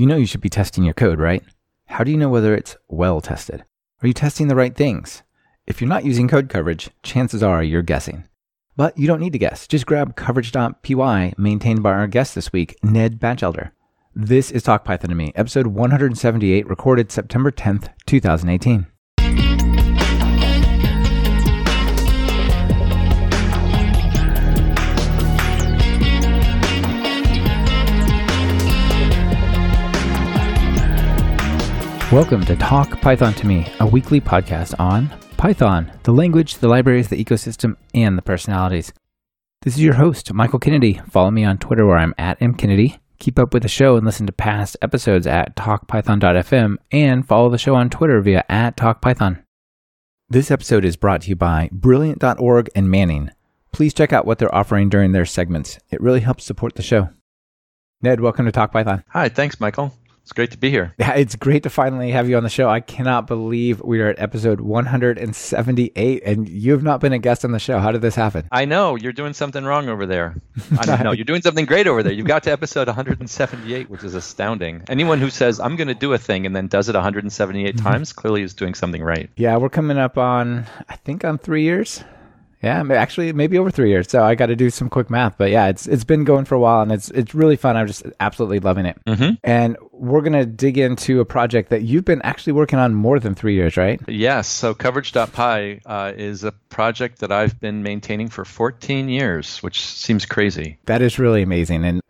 You know you should be testing your code, right? How do you know whether it's well tested? Are you testing the right things? If you're not using code coverage, chances are you're guessing. But you don't need to guess. Just grab coverage.py maintained by our guest this week, Ned Batchelder. This is Talk Python to Me, episode 178, recorded September 10th, 2018. Welcome to Talk Python to Me, a weekly podcast on Python, the language, the libraries, the ecosystem, and the personalities. This is your host, Michael Kennedy. Follow me on Twitter where I'm at mkennedy. Keep up with the show and listen to past episodes at talkpython.fm and follow the show on Twitter via at talkpython. This episode is brought to you by Brilliant.org and Manning. Please check out what they're offering during their segments. It really helps support the show. Ned, welcome to Talk Python. Hi, thanks, Michael. It's great to be here. Yeah, it's great to finally have you on the show. I cannot believe we are at episode 178 and you have not been a guest on the show. How did this happen? I know you're doing something wrong over there. I don't know. You're doing something great over there. You've got to episode 178, which is astounding. Anyone who says, I'm going to do a thing and then does it 178 mm-hmm. times clearly is doing something right. Yeah, we're coming up on, I think, on three years. Yeah, actually, maybe over three years. So I got to do some quick math, but yeah, it's it's been going for a while, and it's it's really fun. I'm just absolutely loving it. Mm-hmm. And we're gonna dig into a project that you've been actually working on more than three years, right? Yes. So coverage.py uh, is a project that I've been maintaining for 14 years, which seems crazy. That is really amazing, and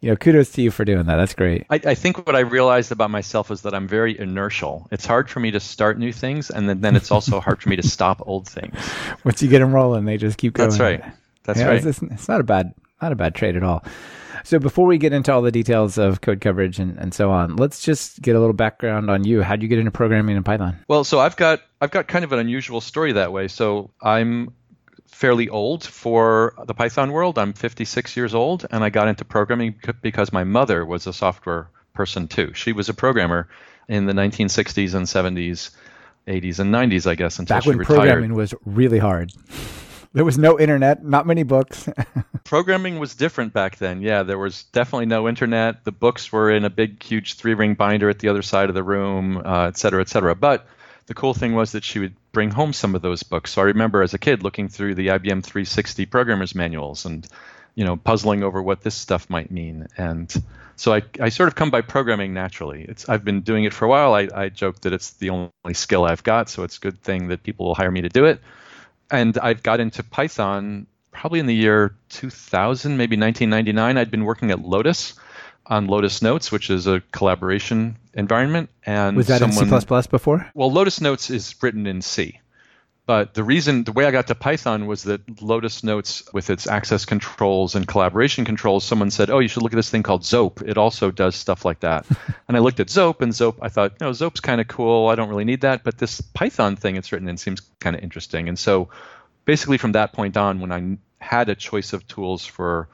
you know, kudos to you for doing that. That's great. I, I, think what I realized about myself is that I'm very inertial. It's hard for me to start new things, and then, then it's also hard for me to stop old things. Once you get them rolling, they just keep going. That's right. That's yeah, right. It's, it's, not a bad, not a bad trade at all. So before we get into all the details of code coverage and, and so on, let's just get a little background on you. How did you get into programming in Python? Well, so I've got I've got kind of an unusual story that way. So I'm fairly old for the Python world. I'm 56 years old, and I got into programming because my mother was a software person too. She was a programmer in the 1960s and 70s, 80s and 90s, I guess, until Back she when retired. programming was really hard. There was no internet, not many books. programming was different back then. Yeah, there was definitely no internet. The books were in a big, huge three-ring binder at the other side of the room, uh, et cetera, et cetera. But the cool thing was that she would bring home some of those books. So I remember as a kid looking through the IBM 360 programmers manuals and you know puzzling over what this stuff might mean. And so I, I sort of come by programming naturally. It's I've been doing it for a while. I, I joke that it's the only skill I've got, so it's a good thing that people will hire me to do it. And I've got into Python probably in the year 2000, maybe 1999. I'd been working at Lotus on Lotus Notes, which is a collaboration environment. And was that someone, in C++ before? Well, Lotus Notes is written in C. But the reason, the way I got to Python was that Lotus Notes, with its access controls and collaboration controls, someone said, "Oh, you should look at this thing called Zope. It also does stuff like that." and I looked at Zope, and Zope, I thought, "No, Zope's kind of cool. I don't really need that." But this Python thing it's written in seems kind of interesting. And so, basically, from that point on, when I had a choice of tools for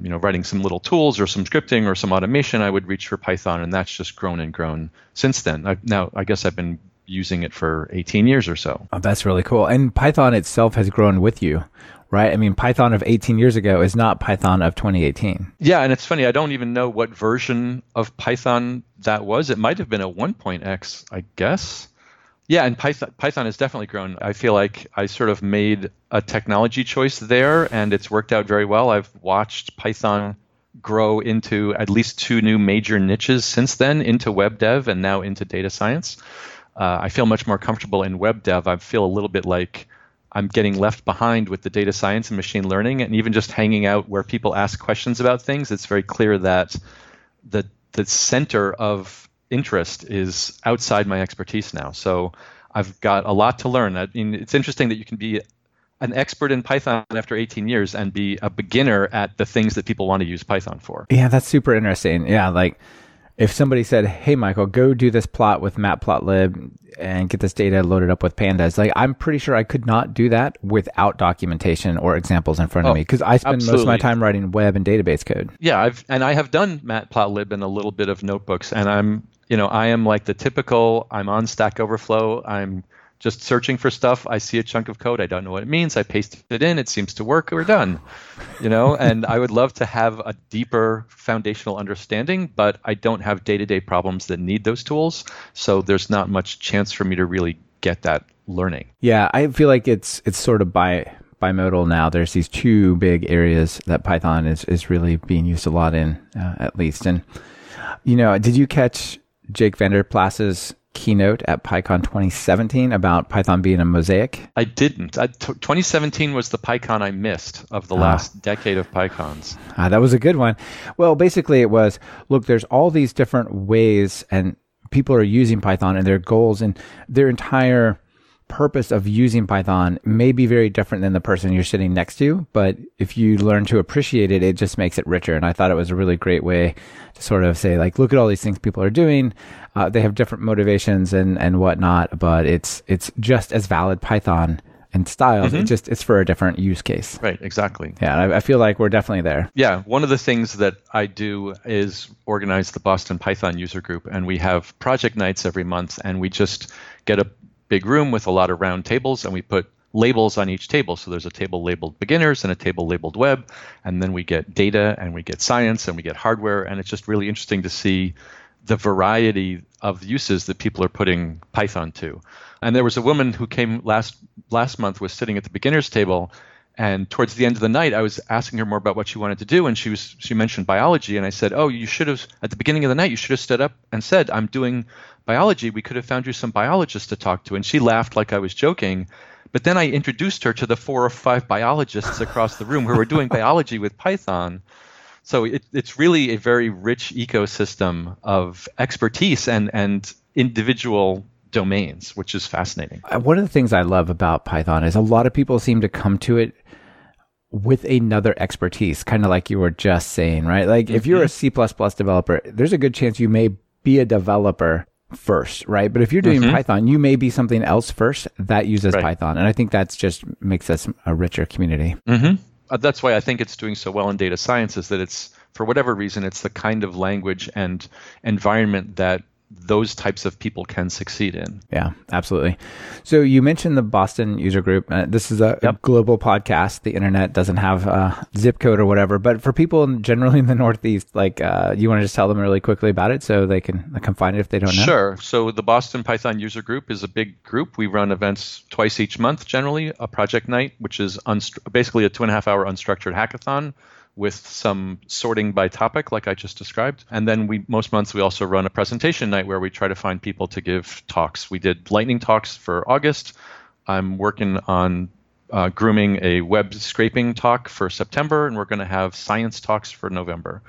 you know writing some little tools or some scripting or some automation, I would reach for Python, and that's just grown and grown since then. I, now I guess I've been using it for 18 years or so. Oh, that's really cool. And Python itself has grown with you, right? I mean, Python of 18 years ago is not Python of 2018. Yeah, and it's funny. I don't even know what version of Python that was. It might have been a 1.x, I guess. Yeah, and Python Python has definitely grown. I feel like I sort of made a technology choice there, and it's worked out very well. I've watched Python grow into at least two new major niches since then, into web dev and now into data science. Uh, I feel much more comfortable in web dev. I feel a little bit like I'm getting left behind with the data science and machine learning, and even just hanging out where people ask questions about things. It's very clear that the the center of interest is outside my expertise now. So I've got a lot to learn. I mean, it's interesting that you can be an expert in Python after 18 years and be a beginner at the things that people want to use Python for. Yeah, that's super interesting. Yeah, like if somebody said, "Hey, Michael, go do this plot with Matplotlib and get this data loaded up with pandas," like I'm pretty sure I could not do that without documentation or examples in front of oh, me because I spend absolutely. most of my time writing web and database code. Yeah, I've and I have done Matplotlib and a little bit of notebooks, and I'm you know I am like the typical. I'm on Stack Overflow. I'm just searching for stuff. I see a chunk of code. I don't know what it means. I paste it in. It seems to work. We're done. You know, and I would love to have a deeper foundational understanding, but I don't have day-to-day problems that need those tools. So there's not much chance for me to really get that learning. Yeah, I feel like it's it's sort of by bimodal now. There's these two big areas that Python is is really being used a lot in, uh, at least. And you know, did you catch Jake VanderPlas's keynote at PyCon 2017 about Python being a mosaic? I didn't. I, t- 2017 was the PyCon I missed of the ah. last decade of PyCons. Ah, that was a good one. Well, basically, it was look, there's all these different ways, and people are using Python and their goals and their entire purpose of using Python may be very different than the person you're sitting next to, but if you learn to appreciate it, it just makes it richer. And I thought it was a really great way to sort of say, like, look at all these things people are doing. Uh, they have different motivations and, and whatnot, but it's, it's just as valid Python and styles. Mm-hmm. It just, it's for a different use case. Right. Exactly. Yeah. I, I feel like we're definitely there. Yeah. One of the things that I do is organize the Boston Python user group and we have project nights every month and we just get a big room with a lot of round tables, and we put labels on each table. So there's a table labeled beginners and a table labeled web, and then we get data and we get science and we get hardware, and it's just really interesting to see the variety of uses that people are putting Python to. And there was a woman who came last last month was sitting at the beginners table and towards the end of the night I was asking her more about what she wanted to do and she was she mentioned biology and I said, "Oh, you should have at the beginning of the night you should have stood up and said, "I'm doing biology, we could have found you some biologists to talk to. And she laughed like I was joking. But then I introduced her to the four or five biologists across the room who were doing biology with Python. So it, it's really a very rich ecosystem of expertise and, and individual domains, which is fascinating. Uh, one of the things I love about Python is a lot of people seem to come to it with another expertise, kind of like you were just saying, right? Like mm-hmm. if you're a mm-hmm. C++ developer, there's a good chance you may be a developer first, right? But if you're doing mm-hmm. Python, you may be something else first that uses right. Python. And I think that's just makes us a richer community. Mm-hmm. Uh, that's why I think it's doing so well in data science is that it's, for whatever reason, it's the kind of language and environment that those types of people can succeed in. Yeah, absolutely. So you mentioned the Boston user group. Uh, this is a, yep. global podcast. The internet doesn't have a zip code or whatever, but for people generally in the Northeast, like uh, you want to just tell them really quickly about it so they can come find it if they don't know. Sure. So the Boston Python user group is a big group. We run events twice each month, generally a project night, which is unst- basically a two and a half hour unstructured hackathon with some sorting by topic, like I just described. And then we most months we also run a presentation night where we try to find people to give talks. We did lightning talks for August. I'm working on uh, grooming a web scraping talk for September, and we're going to have science talks for November.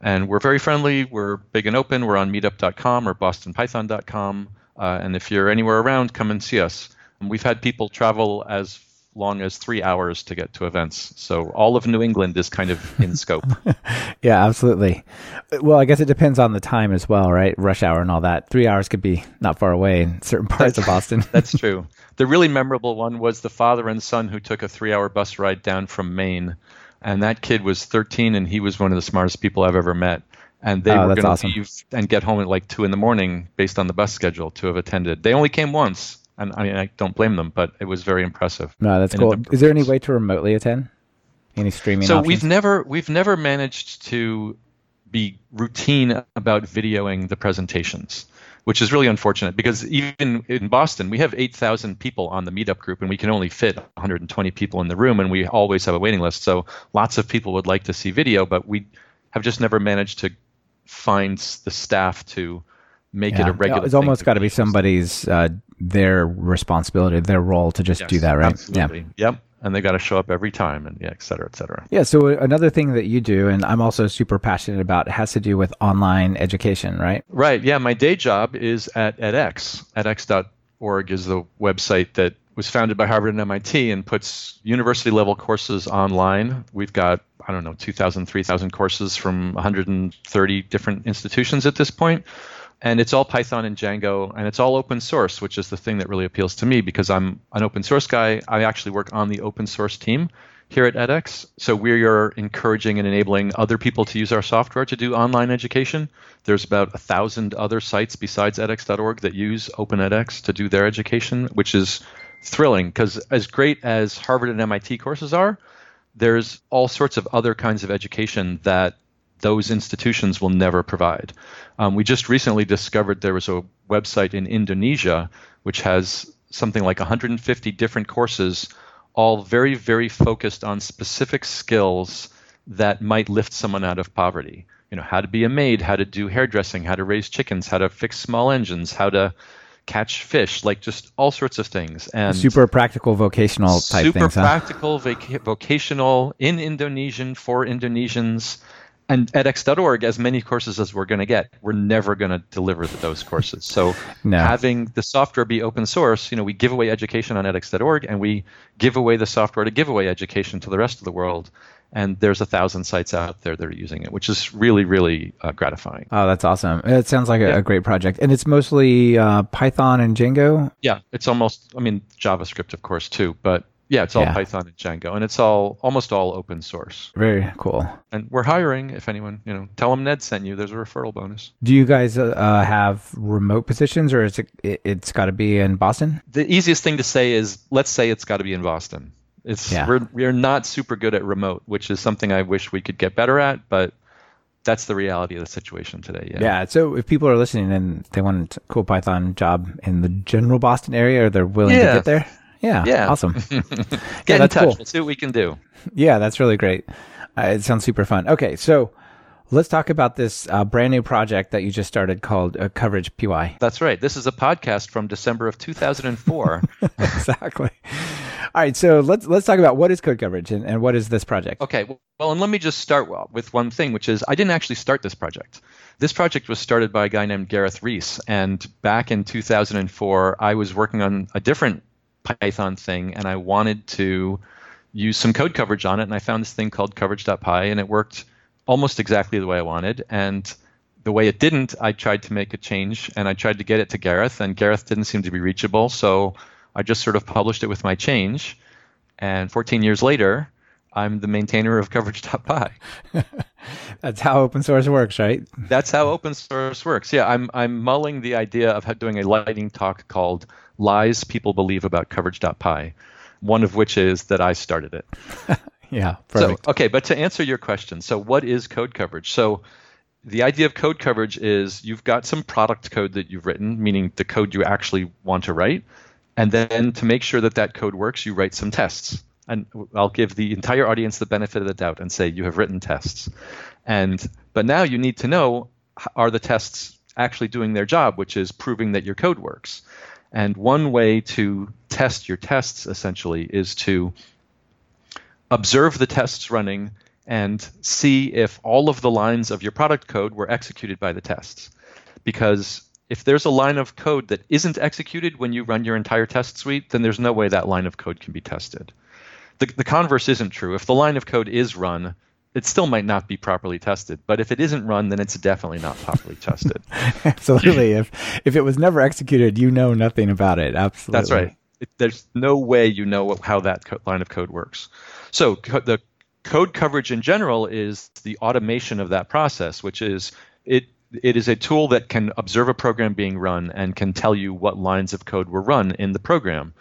And we're very friendly. We're big and open. We're on meetup.com or bostonpython.com. Uh, and if you're anywhere around, come and see us. And we've had people travel as long as three hours to get to events. So all of New England is kind of in scope. yeah, absolutely. Well, I guess it depends on the time as well, right? Rush hour and all that. Three hours could be not far away in certain parts of Boston. that's true. The really memorable one was the father and son who took a three hour bus ride down from Maine. And that kid was 13 and he was one of the smartest people I've ever met and they oh, were going to awesome. leave and get home at like two in the morning based on the bus schedule to have attended. They only came once, and I mean I don't blame them, but it was very impressive. No, that's cool. Is there any way to remotely attend? Any streaming? So options? we've never we've never managed to be routine about videoing the presentations, which is really unfortunate because even in Boston we have 8,000 people on the meetup group and we can only fit 120 people in the room and we always have a waiting list. So lots of people would like to see video, but we have just never managed to find the staff to make yeah. it a regular. It's almost got to be somebody's uh, their responsibility, their role to just yes, do that, right? Absolutely. Yeah. Yep. And they got to show up every time, and yeah, et cetera, et cetera. Yeah. So another thing that you do, and I'm also super passionate about, has to do with online education, right? Right. Yeah. My day job is at edX. edX.org is the website that was founded by Harvard and MIT and puts university level courses online. We've got, I don't know, 2,000, 3,000 courses from 130 different institutions at this point and it's all Python and Django, and it's all open source, which is the thing that really appeals to me because I'm an open source guy. I actually work on the open source team here at edX. So we are encouraging and enabling other people to use our software to do online education. There's about a thousand other sites besides edX.org that use OpenEdX to do their education, which is thrilling because as great as Harvard and MIT courses are, there's all sorts of other kinds of education that those institutions will never provide. Um, we just recently discovered there was a website in Indonesia which has something like 150 different courses, all very, very focused on specific skills that might lift someone out of poverty. You know, how to be a maid, how to do hairdressing, how to raise chickens, how to fix small engines, how to catch fish, like just all sorts of things. And super practical vocational type super things. Super practical vac- vocational in Indonesian for Indonesians and edX.org, as many courses as we're going to get, we're never going to deliver those courses. So no. having the software be open source, you know, we give away education on edX.org and we give away the software to give away education to the rest of the world. And there's a thousand sites out there that are using it, which is really, really uh, gratifying. Oh, that's awesome! It sounds like a, yeah. a great project, and it's mostly uh, Python and Django. Yeah, it's almost. I mean, JavaScript, of course, too, but yeah, it's all yeah. Python and Django, and it's all almost all open source. Very cool. And we're hiring. If anyone, you know, tell them Ned sent you. There's a referral bonus. Do you guys uh, uh have remote positions, or is it? It's got to be in Boston. The easiest thing to say is, let's say it's got to be in Boston. It's yeah. we're we're not super good at remote, which is something I wish we could get better at, but that's the reality of the situation today. Yeah. Yeah. So if people are listening and they want a cool Python job in the general Boston area, or they're willing yeah. to get there. Yeah. Yeah. Awesome. Get yeah, in touch. Cool. Let's see what we can do. Yeah, that's really great. Uh, it sounds super fun. Okay, so let's talk about this uh, brand new project that you just started called uh, Coverage PY. That's right. This is a podcast from December of 2004. exactly. All right, so let's let's talk about what is code coverage and, and what is this project. Okay, well, and let me just start well with one thing, which is I didn't actually start this project. This project was started by a guy named Gareth Rees, and back in 2004, I was working on a different Python thing, and I wanted to use some code coverage on it, and I found this thing called coverage.py, and it worked almost exactly the way I wanted. And the way it didn't, I tried to make a change, and I tried to get it to Gareth, and Gareth didn't seem to be reachable, so I just sort of published it with my change. And 14 years later, I'm the maintainer of coverage.py. That's how open source works, right? That's how open source works. Yeah, I'm I'm mulling the idea of doing a lightning talk called "Lies People Believe About Coverage.py," one of which is that I started it. yeah. Perfect. So okay, but to answer your question, so what is code coverage? So the idea of code coverage is you've got some product code that you've written, meaning the code you actually want to write, and then to make sure that that code works, you write some tests and I'll give the entire audience the benefit of the doubt and say you have written tests. And but now you need to know are the tests actually doing their job, which is proving that your code works. And one way to test your tests essentially is to observe the tests running and see if all of the lines of your product code were executed by the tests. Because if there's a line of code that isn't executed when you run your entire test suite, then there's no way that line of code can be tested the, the converse isn't true. If the line of code is run, it still might not be properly tested. But if it isn't run, then it's definitely not properly tested. Absolutely. if if it was never executed, you know nothing about it. Absolutely. That's right. It, there's no way you know how that co- line of code works. So co- the code coverage in general is the automation of that process, which is it it is a tool that can observe a program being run and can tell you what lines of code were run in the program.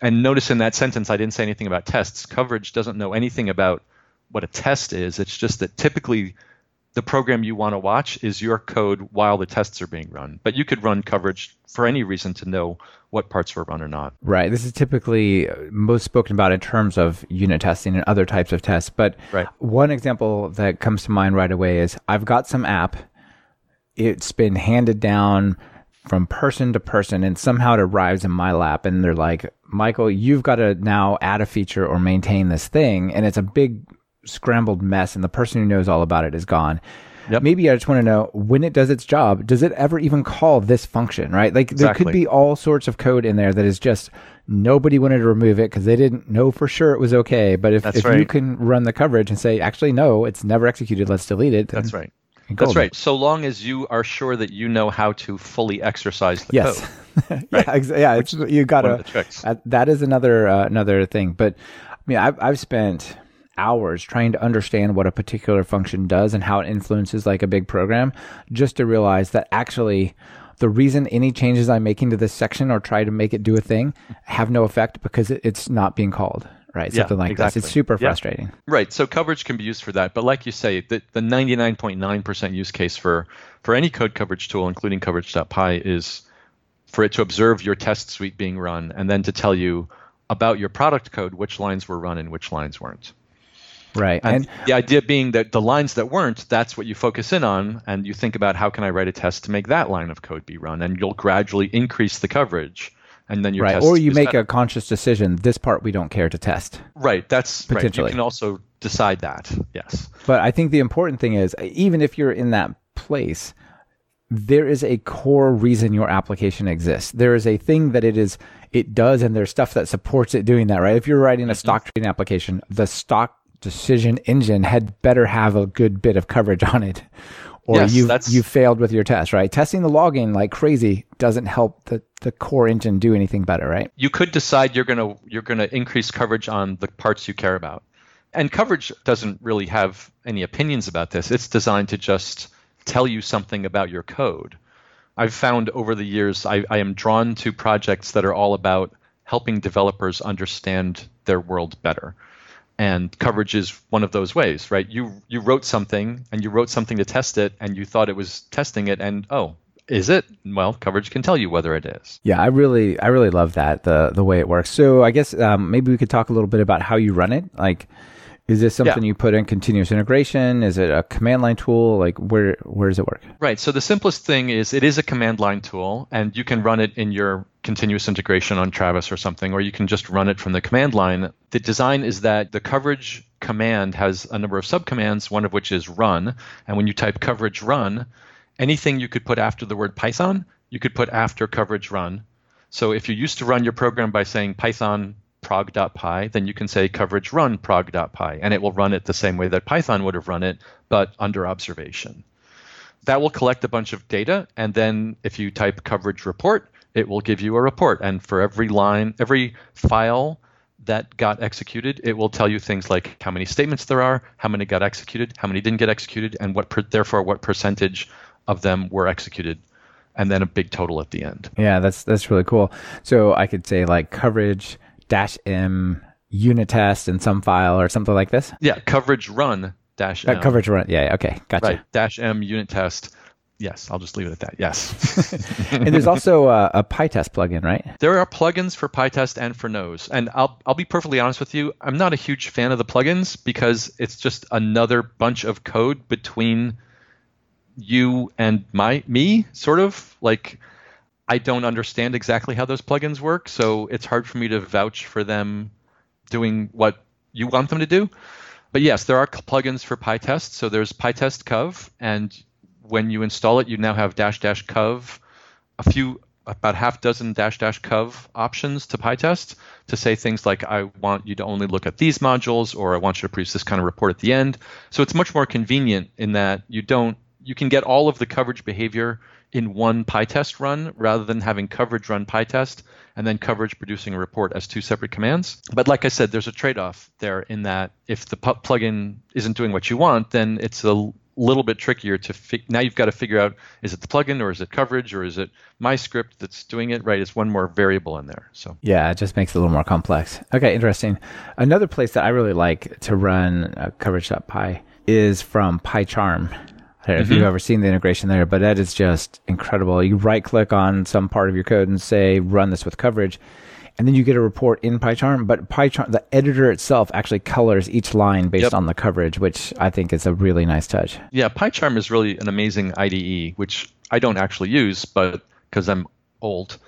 And notice in that sentence, I didn't say anything about tests. Coverage doesn't know anything about what a test is. It's just that typically the program you want to watch is your code while the tests are being run. But you could run coverage for any reason to know what parts were run or not. Right. This is typically most spoken about in terms of unit testing and other types of tests. But right. one example that comes to mind right away is I've got some app. It's been handed down from person to person and somehow it arrives in my lap and they're like, Michael, you've got to now add a feature or maintain this thing. And it's a big scrambled mess and the person who knows all about it is gone. Yep. Maybe I just want to know when it does its job, does it ever even call this function, right? Like exactly. there could be all sorts of code in there that is just nobody wanted to remove it because they didn't know for sure it was okay. But if, if right. you can run the coverage and say, actually, no, it's never executed, let's delete it. That's right. That's right. So long as you are sure that you know how to fully exercise the yes. code. yeah, ex- yeah. It's, you got to. Uh, that is another uh, another thing. But I mean, I've I've spent hours trying to understand what a particular function does and how it influences like a big program just to realize that actually the reason any changes I'm making to this section or try to make it do a thing have no effect because it's not being called. Right, yeah, something like exactly. this. It's super Yeah. frustrating. Right. So coverage can be used for that. But like you say, the, the 99.9% use case for, for any code coverage tool, including coverage.py, is for it to observe your test suite being run and then to tell you about your product code, which lines were run and which lines weren't. Right, And, and the idea being that the lines that weren't, that's what you focus in on, and you think about how can I write a test to make that line of code be run, and you'll gradually increase the coverage, and then your right, test or you make better. a conscious decision. This part we don't care to test. right. That's right. Potentially. You can also decide that. Yes. But I think the important thing is, even if you're in that place, there is a core reason your application exists. There is a thing that it is it does, and there's stuff that supports it doing that. Right? If you're writing a Mm-hmm. stock trading application, the stock decision engine had better have a good bit of coverage on it, or Yes, you you failed with your test. Right? Testing the logging like crazy doesn't help the the core engine do anything better. Right? you could decide you're going to you're going to increase coverage on the parts you care about. And coverage doesn't really have any opinions about this. It's designed to just tell you something about your code. I've found over the years I, I am drawn to projects that are all about helping developers understand their world better. And coverage is one of those ways, right? You you wrote something and you wrote something to test it and you thought it was testing it and oh, is it? Well, coverage can tell you whether it is. Yeah, I really, I really love that the the way it works. So I guess um, maybe we could talk a little bit about how you run it. Like, is this something Yeah. you put in continuous integration? Is it a command line tool? Like, where where does it work? Right. So the simplest thing is it is a command line tool, and you can run it in your continuous integration on Travis or something, or you can just run it from the command line. The design is that the coverage command has a number of subcommands, one of which is run. And when you type coverage run, anything you could put after the word Python, you could put after coverage run. So if you used to run your program by saying Python prog.py, then you can say coverage run prog.py, and it will run it the same way that Python would have run it, but under observation. That will collect a bunch of data and then if you type coverage report it will give you a report. And for every line every file that got executed it will tell you things like how many statements there are how many got executed how many didn't get executed and what per, therefore what percentage of them were executed and then a big total at the end. Yeah, that's that's really cool. So I could say like coverage dash m unit test in some file or something like this. yeah coverage run dash Uh, M. coverage run. Yeah, okay, gotcha. right dash m unit test yes i'll just leave it at that yes and there's also a, a PyTest plugin, right? There are plugins for PyTest and for Nose, and I'll I'll be perfectly honest with you. I'm not a huge fan of the plugins because it's just another bunch of code between you and my me, sort of like. I don't understand exactly how those plugins work, so it's hard for me to vouch for them doing what you want them to do. But yes, there are plugins for PyTest. So there's PyTest Cov, and when you install it, you now have dash dash cov, a few about half dozen dash dash cov options to PyTest to say things like I want you to only look at these modules, or I want you to produce this kind of report at the end. So it's much more convenient in that you don't you can get all of the coverage behavior in one PyTest run rather than having coverage run PyTest and then coverage producing a report as two separate commands. But like I said, there's a trade-off there in that if the plugin isn't doing what you want, then it's a little bit trickier to fi- now you've got to figure out is it the plugin or is it coverage or is it my script that's doing it right it's one more variable in there so Yeah, it just makes it a little more complex. Okay, interesting. Another place that I really like to run uh, coverage.py is from PyCharm. Don't know if you've mm-hmm. ever seen the integration there, but that is just incredible. You right click on some part of your code and say, run this with coverage. And then you get a report in PyCharm, but PyCharm, the editor itself actually colors each line based Yep. on the coverage, which I think is a really nice touch. yeah pycharm is really an amazing ide which i don't actually use but because i'm old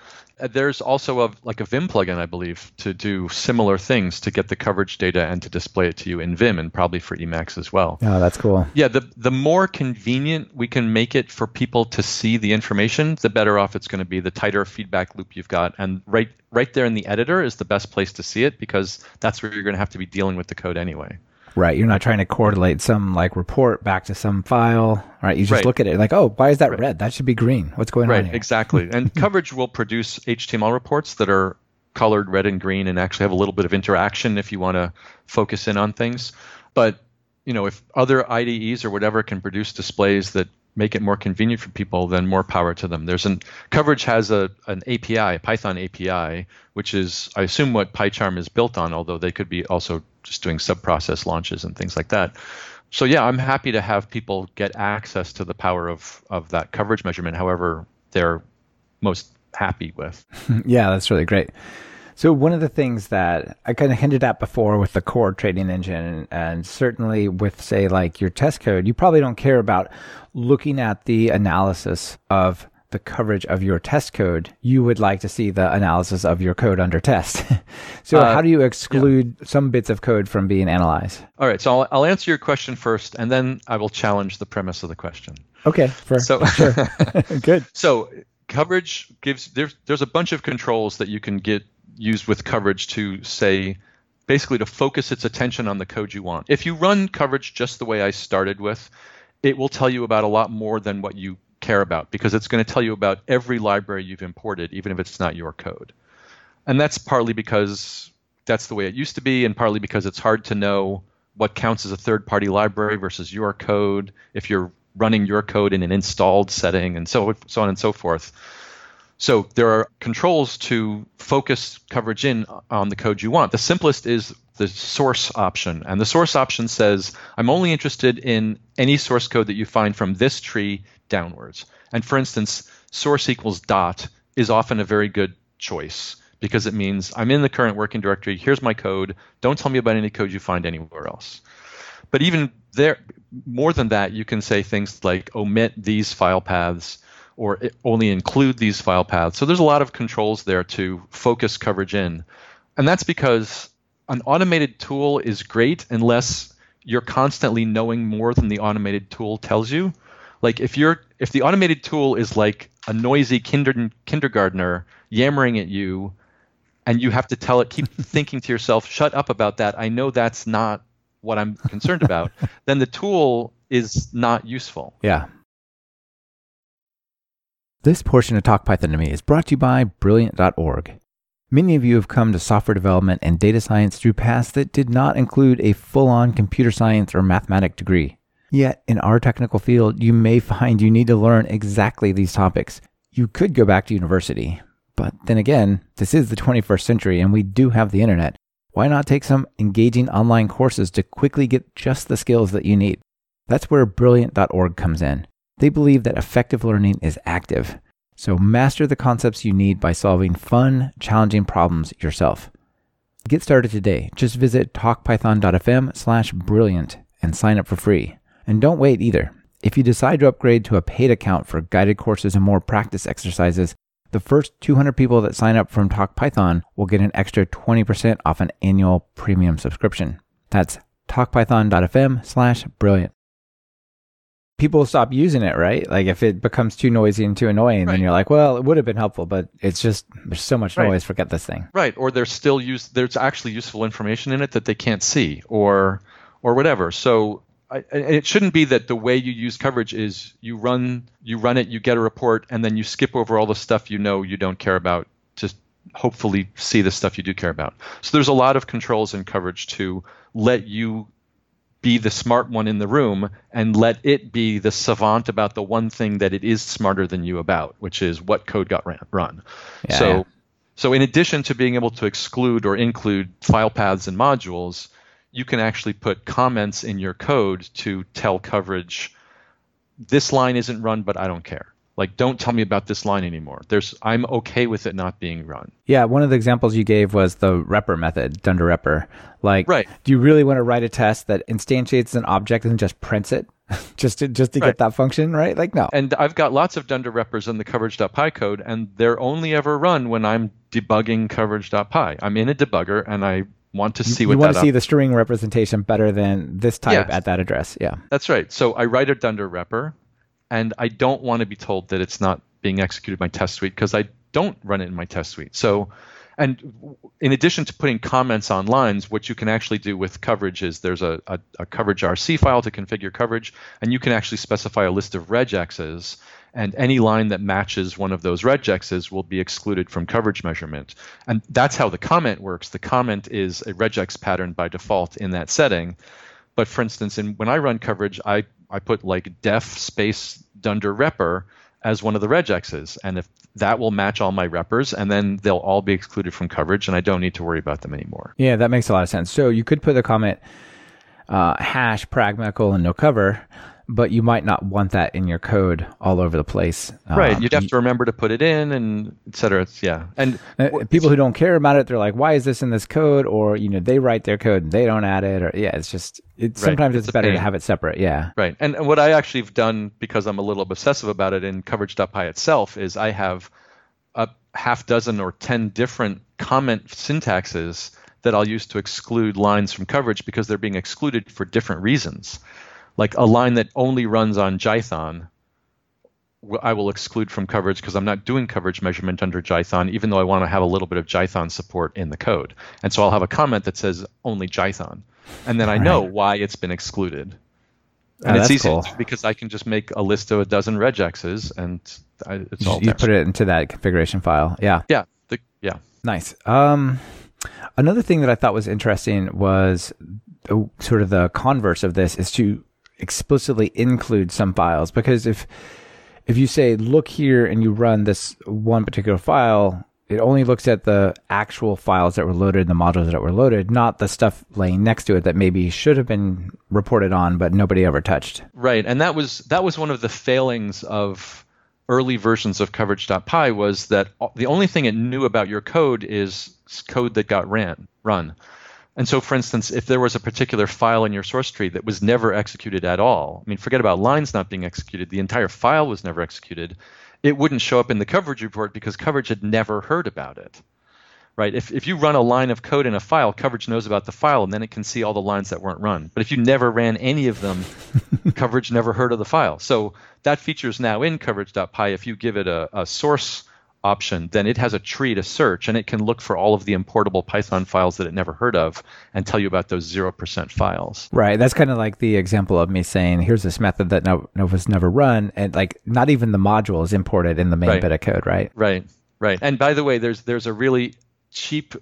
Uh, there's also a like a vim plugin i believe to do similar things to get the coverage data and to display it to you in vim and probably for emacs as well Oh, that's cool. Yeah, the the more convenient we can make it for people to see the information, the better off it's going to be. The tighter feedback loop you've got, and right right there in the editor is the best place to see it because that's where you're going to have to be dealing with the code anyway. Right. You're not trying to correlate some like report back to some file. Right. You just Right. look at it like, oh, why is that red? That should be green. What's going on Right, exactly. And coverage will produce HTML reports that are colored red and green and actually have a little bit of interaction if you want to focus in on things. But you know, if other IDEs or whatever can produce displays that make it more convenient for people, then more power to them. There's an coverage has a an API, a Python API, which is I assume what PyCharm is built on, although they could be also just doing sub-process launches and things like that. So yeah, I'm happy to have people get access to the power of of that coverage measurement, however they're most happy with. yeah, that's really great. So one of the things that I kind of hinted at before with the core trading engine, and certainly with say like your test code, you probably don't care about looking at the analysis of the coverage of your test code. You would like to see the analysis of your code under test. so uh, how do you exclude yeah. some bits of code from being analyzed? All right, so I'll, I'll answer your question first, and then I will challenge the premise of the question. Okay, for, so sure, good. So coverage gives there's there's a bunch of controls that you can get used with coverage to say basically to focus its attention on the code you want. If you run coverage just the way I started with, it will tell you about a lot more than what you care about because it's going to tell you about every library you've imported, even if it's not your code. And that's partly because that's the way it used to be, and partly because it's hard to know what counts as a third party library versus your code if you're running your code in an installed setting and so, so on and so forth. So there are controls to focus coverage in on the code you want. The simplest is the source option. And the source option says, I'm only interested in any source code that you find from this tree downwards. And for instance, source equals dot is often a very good choice because it means I'm in the current working directory. Here's my code. Don't tell me about any code you find anywhere else. But even there, more than that, you can say things like omit these file paths or only include these file paths. So there's a lot of controls there to focus coverage in. And that's because an automated tool is great unless you're constantly knowing more than the automated tool tells you. Like if you're if the automated tool is like a noisy kinder, kindergartner yammering at you and you have to tell it keep thinking to yourself shut up about that i know that's not what i'm concerned about then the tool is not useful yeah this portion of Talk Python to Me is brought to you by Brilliant.org. Many of you have come to software development and data science through paths that did not include a full on computer science or mathematic degree. Yet, in our technical field, you may find you need to learn exactly these topics. You could go back to university, but then again, this is the 21st century and we do have the internet. Why not take some engaging online courses to quickly get just the skills that you need? That's where Brilliant.org comes in. They believe that effective learning is active. So master the concepts you need by solving fun, challenging problems yourself. Get started today. Just visit talkpython.fm slash brilliant and sign up for free. And don't wait either. If you decide to upgrade to a paid account for guided courses and more practice exercises, the first 200 people that sign up from TalkPython will get an extra 20% off an annual premium subscription. That's talkpython.fm slash brilliant people stop using it, right? Like if it becomes too noisy and too annoying, right. then you're like, well, it would have been helpful, but it's just there's so much right. noise. Forget this thing. Right. Or there's still use there's actually useful information in it that they can't see, or or whatever. So I, it shouldn't be that the way you use coverage is you run you run it, you get a report, and then you skip over all the stuff you know you don't care about to hopefully see the stuff you do care about. So there's a lot of controls in coverage to let you be the smart one in the room and let it be the savant about the one thing that it is smarter than you about, which is what code got ran, run. Yeah, so, yeah. so in addition to being able to exclude or include file paths and modules, you can actually put comments in your code to tell coverage this line isn't run, but I don't care. Like, don't tell me about this line anymore. There's, I'm okay with it not being run. Yeah, one of the examples you gave was the repr method, dunder repr. Like, right. do you really want to write a test that instantiates an object and just prints it? just to just to right. get that function right like no and i've got lots of dunder reprs in the coverage.py code and they're only ever run when i'm debugging coverage.py i'm in a debugger and i want to see you, what you want to see the string representation better than this type yes. at that address yeah that's right so i write a dunder repr and I don't want to be told that it's not being executed in my test suite because I don't run it in my test suite. So, and in addition to putting comments on lines, what you can actually do with coverage is there's a, a, a coverage RC file to configure coverage, and you can actually specify a list of regexes, and any line that matches one of those regexes will be excluded from coverage measurement. And that's how the comment works. The comment is a regex pattern by default in that setting But for instance, in when I run coverage, I I put like def space dunder repr as one of the regexes, and if that will match all my reprs, and then they'll all be excluded from coverage, and I don't need to worry about them anymore. Yeah, that makes a lot of sense. So you could put the comment uh, hash pragma colon no cover, but you might not want that in your code all over the place. Right. Um, You'd have to remember to put it in and et cetera. It's, yeah. And uh, people who don't care about it, they're like, "Why is this in this code?" Or you know, they write their code and they don't add it. Or yeah, it's just it, sometimes It's it's, better to have it separate. Yeah. Right. And, and what I actually have done because I'm a little obsessive about it in coverage.py itself is I have a half dozen or 10 different comment syntaxes that I'll use to exclude lines from coverage because they're being excluded for different reasons. Like a line that only runs on Jython, I will exclude from coverage because I'm not doing coverage measurement under Jython, even though I want to have a little bit of Jython support in the code. And so I'll have a comment that says only Jython. And then I know why it's been excluded. Oh, And it's easy cool. because I can just make a list of a dozen regexes and I, it's all You there. put it into that configuration file. Yeah. yeah, the, yeah. Nice. Um, another thing that I thought was interesting was uh, sort of the converse of this is to explicitly include some files because if if you say look here and you run this one particular file, it only looks at the actual files that were loaded, the modules that were loaded, not the stuff laying next to it that maybe should have been reported on but nobody ever touched. Right, and that was that was one of the failings of early versions of coverage.py was that the only thing it knew about your code is code that got ran run. And so, for instance, if there was a particular file in your source tree that was never executed at all, I mean, forget about lines not being executed, the entire file was never executed, it wouldn't show up in the coverage report because coverage had never heard about it. Right? If, if you run a line of code in a file, coverage knows about the file and then it can see all the lines that weren't run. But if you never ran any of them, coverage never heard of the file. So that feature is now in coverage.py. If you give it a, a source option, then it has a tree to search and it can look for all of the importable Python files that it never heard of and tell you about those 0% files. Right. That's kind of like the example of me saying, here's this method that no, no was never run. And like, not even the module is imported in the main Right. bit of code, right? Right, right. And by the way, there's there's a really cheap,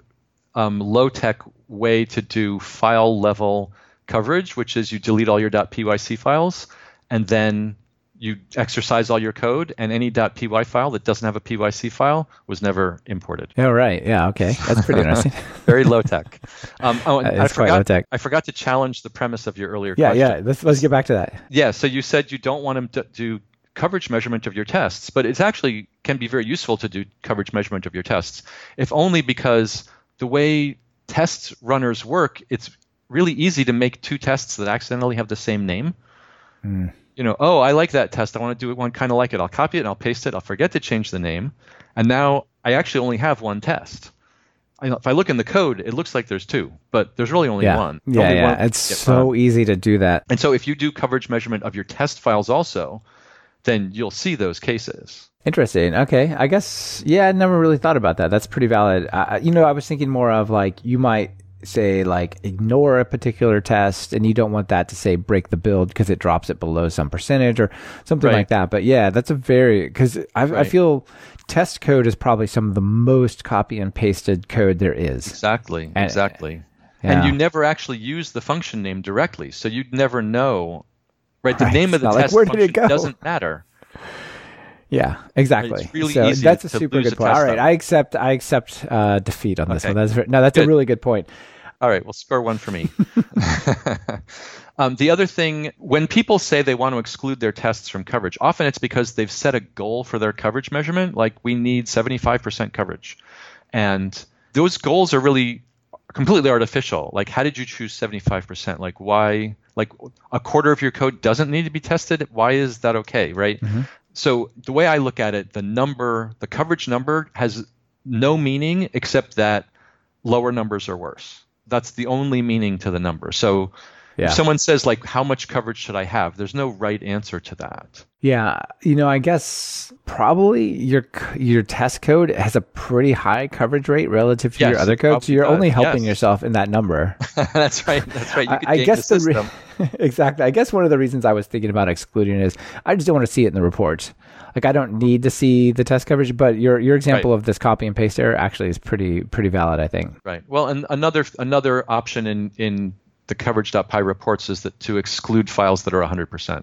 um, low tech way to do file level coverage, which is you delete all your .pyc files, and then you exercise all your code, and any .py file that doesn't have a pyc file was never imported. Oh, right. Yeah. Okay. That's pretty interesting. Very low tech. Um, oh, and That I forgot, low-tech. I forgot to challenge the premise of your earlier yeah. question. Yeah. Let's, let's get back to that. Yeah, so you said you don't want to do coverage measurement of your tests, but it's actually can be very useful to do coverage measurement of your tests, if only because the way test runners work, it's really easy to make two tests that accidentally have the same name. Hmm. You know, oh, I like that test. I want to do one kind of like it. I'll copy it and I'll paste it. I'll forget to change the name. And now I actually only have one test. I, if I look in the code, it looks like there's two, but there's really only Yeah. one. Yeah. Only Yeah. one It's so run. easy to do that. And so if you do coverage measurement of your test files also, then you'll see those cases. Interesting. Okay. I guess, yeah, I never really thought about that. That's pretty valid. I, you know, I was thinking more of like, you might say, like, ignore a particular test and you don't want that to say break the build because it drops it below some percentage or something Right. like that. But yeah, that's a very, because I, I feel test code is probably some of the most copy and pasted code there is. Exactly. And- exactly. yeah. And you never actually use the function name directly, so you'd never know. Right, the Right. name of the like, test where did it function doesn't matter. Yeah, exactly. It's really so easy that's a to super good point. All right. I accept. I accept uh, defeat on this one. That's no, that's a really good point. All right, well, score one for me. um, the other thing, when people say they want to exclude their tests from coverage, often it's because they've set a goal for their coverage measurement, like we need 75% coverage. And those goals are really completely artificial. Like, how did you choose 75%? Like, why? Like, a quarter of your code doesn't need to be tested. Why is that okay, right? So, the way I look at it, the number, the coverage number has no meaning except that lower numbers are worse. That's the only meaning to the number. So Yeah. if someone says like how much coverage should I have? There's no right answer to that. Yeah, you know, I guess probably your your test code has a pretty high coverage rate relative to Yes, your other it code, so you're does, only helping yes. yourself in that number. that's right. That's right. You I, could I guess the the, re- exactly. I guess one of the reasons I was thinking about excluding is I just don't want to see it in the report. Like I don't need to see the test coverage, but your your example Right. of this copy and paste error actually is pretty pretty valid. I think. Right. Well, and another another option in in the coverage.py reports is that to exclude files that are 100%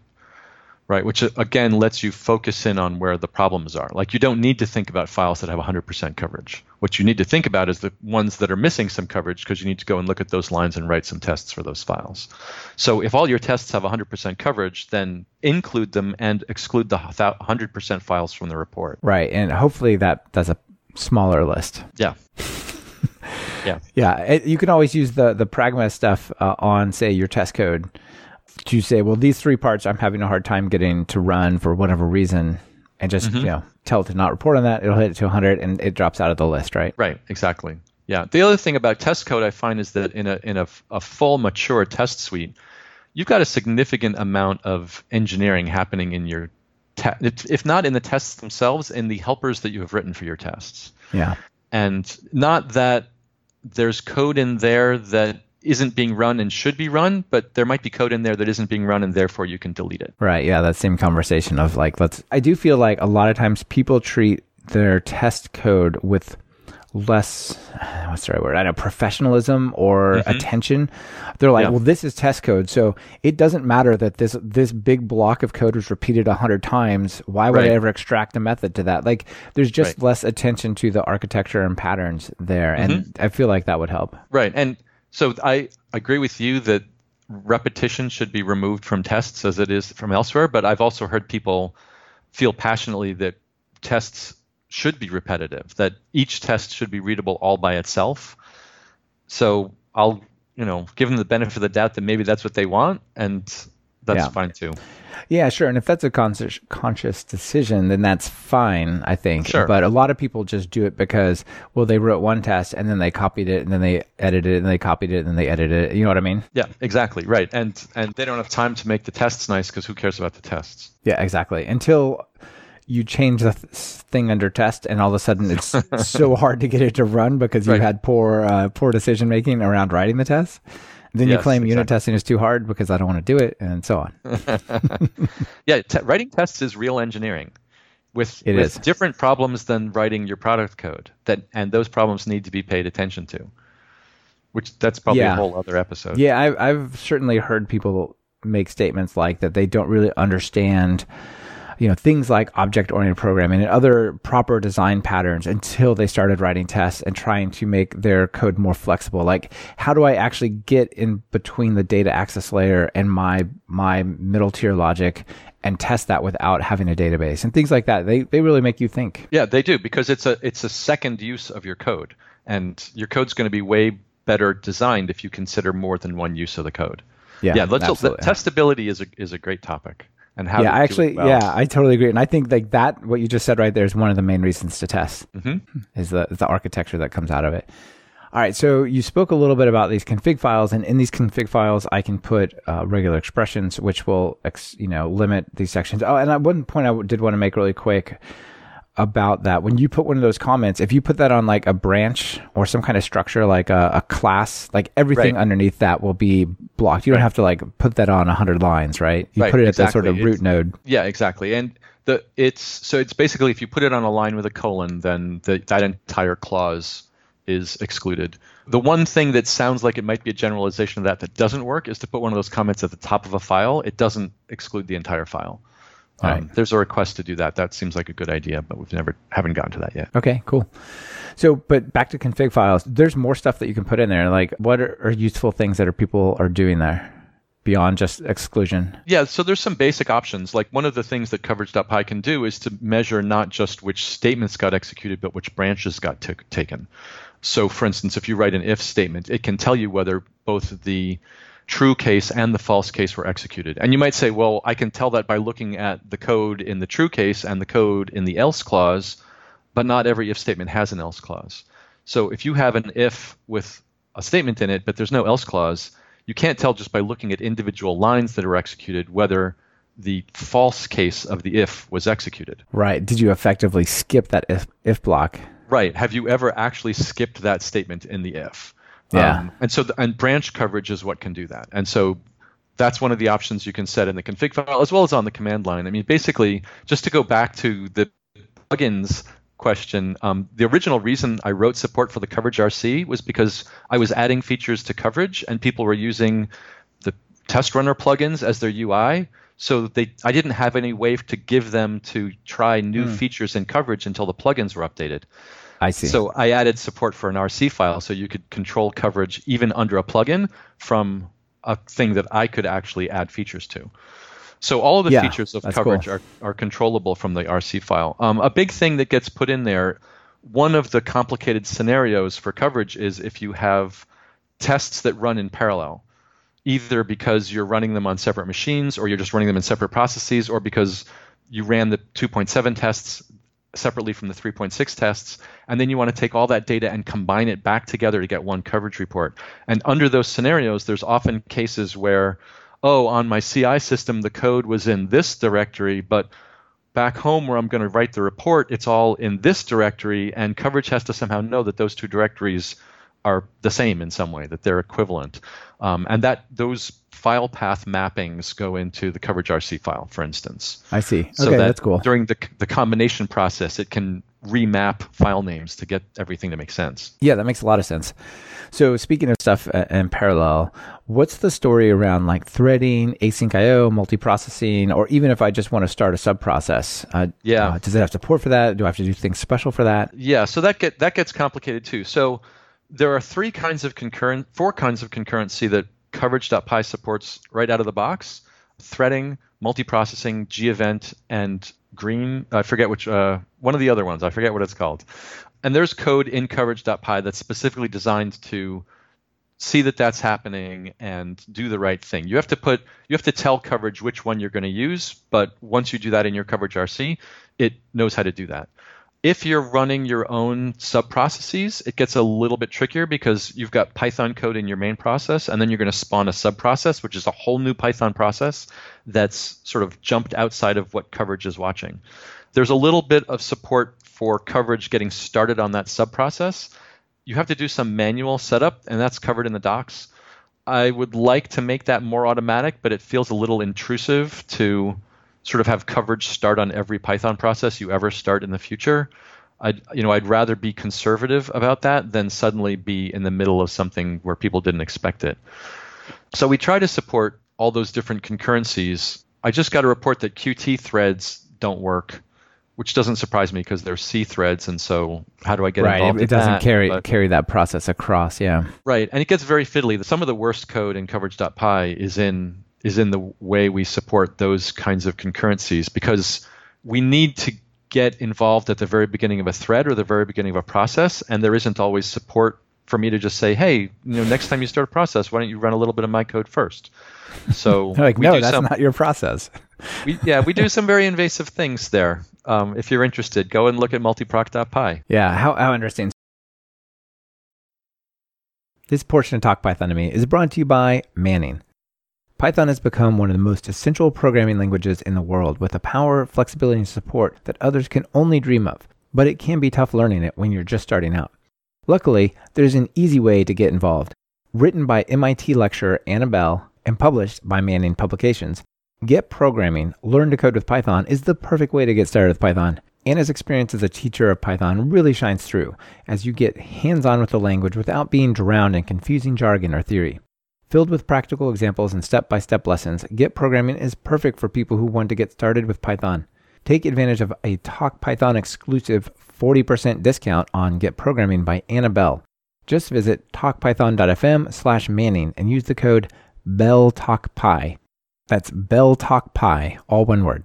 right? Which uh, again lets you focus in on where the problems are. Like you don't need to think about files that have 100% coverage. What you need to think about is the ones that are missing some coverage because you need to go and look at those lines and write some tests for those files. So if all your tests have 100% coverage, then include them and exclude the 100% files from the report. Right, and hopefully that that's a smaller list. Yeah. yeah. Yeah. It, you can always use the the pragma stuff uh, on, say, your test code to say, well, these three parts I'm having a hard time getting to run for whatever reason, and just mm-hmm. you know tell it to not report on that. It'll hit it to 100, and it drops out of the list, right? Right. Exactly. Yeah. The other thing about test code I find is that in a in a, a full mature test suite, you've got a significant amount of engineering happening in your te- if not in the tests themselves, in the helpers that you have written for your tests. Yeah. And not that there's code in there that isn't being run and should be run, but there might be code in there that isn't being run and therefore you can delete it. Right. Yeah. That same conversation of like, let's, I do feel like a lot of times people treat their test code with less what's the right word? I know professionalism or mm-hmm. attention. They're like, yeah. well, this is test code, so it doesn't matter that this this big block of code was repeated a hundred times. Why would right. I ever extract a method to that? Like, there's just right. less attention to the architecture and patterns there, mm-hmm. and I feel like that would help. Right, and so I agree with you that repetition should be removed from tests as it is from elsewhere, but I've also heard people feel passionately that tests should be repetitive, that each test should be readable all by itself. So I'll, you know, give them the benefit of the doubt that maybe that's what they want, and that's yeah. fine too. Yeah, sure. And if that's a conscious conscious decision, then that's fine, I think. Sure. But a lot of people just do it because, well, they wrote one test and then they copied it and then they edited it and they copied it and then they edited it. You know what I mean? Yeah, exactly. Right. And and they don't have time to make the tests nice because who cares about the tests? Yeah, exactly. Until you change the th- thing under test and all of a sudden it's so hard to get it to run because you right. had poor uh, poor decision making around writing the test then yes, you claim exactly. unit testing is too hard because I don't want to do it, and so on. yeah, te- writing tests is real engineering with, it with is. different problems than writing your product code. That and those problems need to be paid attention to. Which that's probably yeah. a whole other episode. Yeah, I've, I've certainly heard people make statements like that. They don't really understand you know things like object oriented programming and other proper design patterns until they started writing tests and trying to make their code more flexible. Like how do i actually get in between the data access layer and my my middle tier logic and test that without having a database and things like that? They they really make you think. Yeah they do because it's a it's a second use of your code and your code's going to be way better designed if you consider more than one use of the code. Yeah, yeah let's testability is a is a great topic and how yeah i actually well. yeah i totally agree and i think like that what you just said right there is one of the main reasons to test mm-hmm. is the is the architecture that comes out of it all right so you spoke a little bit about these config files and in these config files i can put uh, regular expressions which will ex, you know limit these sections oh and at one point i did want to make really quick about that. When you put one of those comments, if you put that on like a branch or some kind of structure, like a, a class, like everything right. underneath that will be blocked. You don't have to like put that on a hundred lines, right? You right, put it exactly. at the sort of root it's, node. Yeah, exactly. And the it's so it's basically if you put it on a line with a colon, then the, that entire clause is excluded. The one thing that sounds like it might be a generalization of that that doesn't work is to put one of those comments at the top of a file. It doesn't exclude the entire file. Um, right. There's a request to do that. That seems like a good idea, but we've never haven't gotten to that yet. Okay, cool. So, but back to config files. There's more stuff that you can put in there. Like, what are, are useful things that are people are doing there? beyond just exclusion? Yeah, so there's some basic options. Like one of the things that coverage.py can do is to measure not just which statements got executed, but which branches got t- taken. So, for instance, if you write an if statement, it can tell you whether both the true case and the false case were executed. And you might say, well, I can tell that by looking at the code in the true case and the code in the else clause, but not every if statement has an else clause. So if you have an if with a statement in it, but there's no else clause, you can't tell just by looking at individual lines that are executed whether the false case of the if was executed. Right. Did you effectively skip that if, if block? Right. Have you ever actually skipped that statement in the if? Yeah. Um, and so, the, and branch coverage is what can do that. And so, that's one of the options you can set in the config file as well as on the command line. I mean, basically, just to go back to the plugins question, um, the original reason I wrote support for the coverage RC was because I was adding features to coverage and people were using the test runner plugins as their UI. So they, I didn't have any way to give them to try new mm. features in coverage until the plugins were updated. I see. So I added support for an RC file so you could control coverage even under a plugin from a thing that I could actually add features to. So all of the yeah, features of coverage cool. are, are controllable from the RC file. Um, a big thing that gets put in there, one of the complicated scenarios for coverage is if you have tests that run in parallel, either because you're running them on separate machines or you're just running them in separate processes or because you ran the 2.7 tests separately from the 3.6 tests, and then you want to take all that data and combine it back together to get one coverage report. And under those scenarios, there's often cases where oh, on my CI system, the code was in this directory, but back home where I'm going to write the report, it's all in this directory, and coverage has to somehow know that those two directories are the same in some way, that they're equivalent. Um, and that those file path mappings go into the coverage RC file, for instance. I see. So okay, that that's cool. During the, the combination process, it can remap file names to get everything to make sense. Yeah, that makes a lot of sense. So speaking of stuff uh, in parallel, what's the story around like threading, async IO, multiprocessing, or even if I just want to start a sub process? Uh, yeah. Uh, does it have support for that? Do I have to do things special for that? Yeah. So that get that gets complicated too. So there are three kinds of concurrent, four kinds of concurrency that coverage.py supports right out of the box: threading, multiprocessing, gevent, and green. I forget which uh, one of the other ones. I forget what it's called and there's code in coverage.py that's specifically designed to see that that's happening and do the right thing. You have to put you have to tell coverage which one you're going to use, but once you do that in your coverage RC, it knows how to do that. If you're running your own sub processes, it gets a little bit trickier because you've got Python code in your main process, and then you're going to spawn a sub process, which is a whole new Python process that's sort of jumped outside of what coverage is watching. There's a little bit of support for coverage getting started on that sub process. You have to do some manual setup, and that's covered in the docs. I would like to make that more automatic, but it feels a little intrusive to sort of have coverage start on every Python process you ever start in the future. I'd, you know, I'd rather be conservative about that than suddenly be in the middle of something where people didn't expect it. So we try to support all those different concurrencies. I just got a report that Qt threads don't work which doesn't surprise me because they're C threads, and so how do I get right. involved? It, it doesn't that? carry but, carry that process across, yeah. Right, and it gets very fiddly. Some of the worst code in coverage.py is in is in the way we support those kinds of concurrencies because we need to get involved at the very beginning of a thread or the very beginning of a process, and there isn't always support for me to just say, hey, you know, next time you start a process, why don't you run a little bit of my code first? So like, no, that's some, not your process. we, yeah, we do some very invasive things there. Um, if you're interested, go and look at multiproc.py. Yeah, how, how interesting. This portion of Talk Python to me is brought to you by Manning. Python has become one of the most essential programming languages in the world with a power, flexibility, and support that others can only dream of, but it can be tough learning it when you're just starting out. Luckily, there's an easy way to get involved. Written by MIT lecturer Ana Bell and published by Manning Publications, Get Programming, Learn to Code with Python is the perfect way to get started with Python. Ana's experience as a teacher of Python really shines through as you get hands on with the language without being drowned in confusing jargon or theory. Filled with practical examples and step by step lessons, Get Programming is perfect for people who want to get started with Python. Take advantage of a Talk Python exclusive 40% discount on Get Programming by Ana Bell. Just visit talkpython.fm slash Manning and use the code BellTalkPy that's Bell Talk Pi, all one word.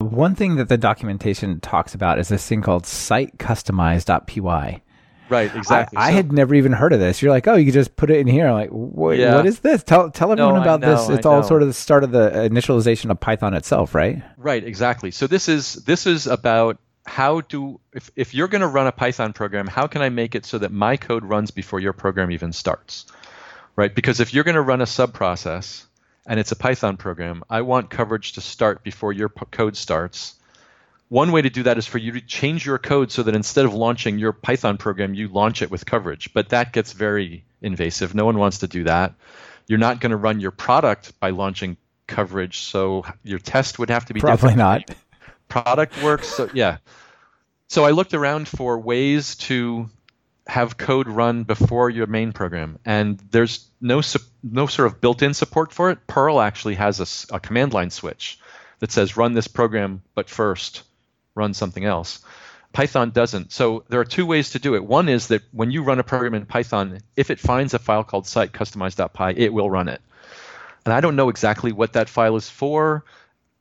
One thing that the documentation talks about is this thing called sitecustomize.py. Right, exactly. I, I had never even heard of this. You're like, oh, you can just put it in here. I'm like, what, yeah. what is this? Tell tell everyone no, about know, this. It's all sort of the start of the uh, initialization of Python itself, right? Right, exactly. So this is this is about how do if, if you're going to run a Python program, how can I make it so that my code runs before your program even starts? Right? Because if you're going to run a sub process, and it's a Python program, I want coverage to start before your p- code starts. One way to do that is for you to change your code so that instead of launching your Python program, you launch it with coverage. But that gets very invasive. No one wants to do that. You're not going to run your product by launching coverage, so your test would have to be probably different. not. Product works, so yeah. So I looked around for ways to have code run before your main program, and there's no no sort of built-in support for it. Perl actually has a, a command line switch that says run this program, but first run something else. Python doesn't. So there are two ways to do it. One is that when you run a program in Python, if it finds a file called sitecustomize.py, it will run it. And I don't know exactly what that file is for.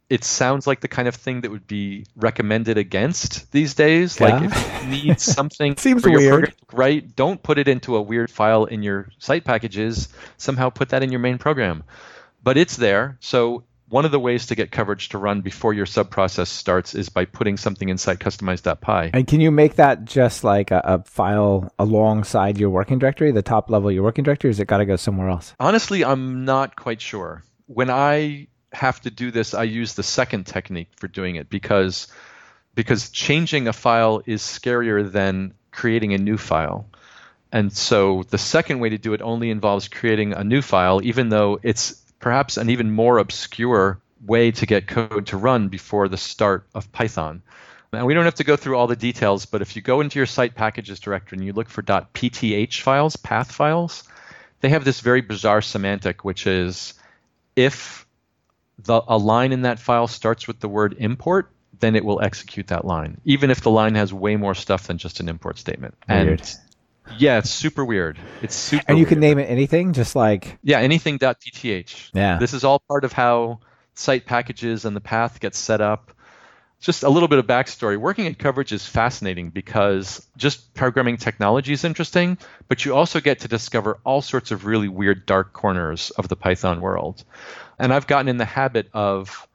It sounds like the kind of thing that would be recommended against these days. Yeah. Like if you need something Seems for your weird. program, right? Don't put it into a weird file in your site packages. Somehow put that in your main program. But it's there. So one of the ways to get coverage to run before your subprocess starts is by putting something inside customize.py. And can you make that just like a, a file alongside your working directory, the top level of your working directory, or is it got to go somewhere else? Honestly, I'm not quite sure. When I have to do this, I use the second technique for doing it because because changing a file is scarier than creating a new file. And so the second way to do it only involves creating a new file, even though it's perhaps an even more obscure way to get code to run before the start of Python. And we don't have to go through all the details, but if you go into your site packages directory and you look for .pth files, path files, they have this very bizarre semantic, which is if the, a line in that file starts with the word import, then it will execute that line, even if the line has way more stuff than just an import statement. Weird. And yeah, it's super weird. It's super. And you can weird. name it anything, just like yeah, anything.pth. Yeah. This is all part of how site packages and the path gets set up. Just a little bit of backstory. Working at coverage is fascinating because just programming technology is interesting, but you also get to discover all sorts of really weird dark corners of the Python world. And I've gotten in the habit of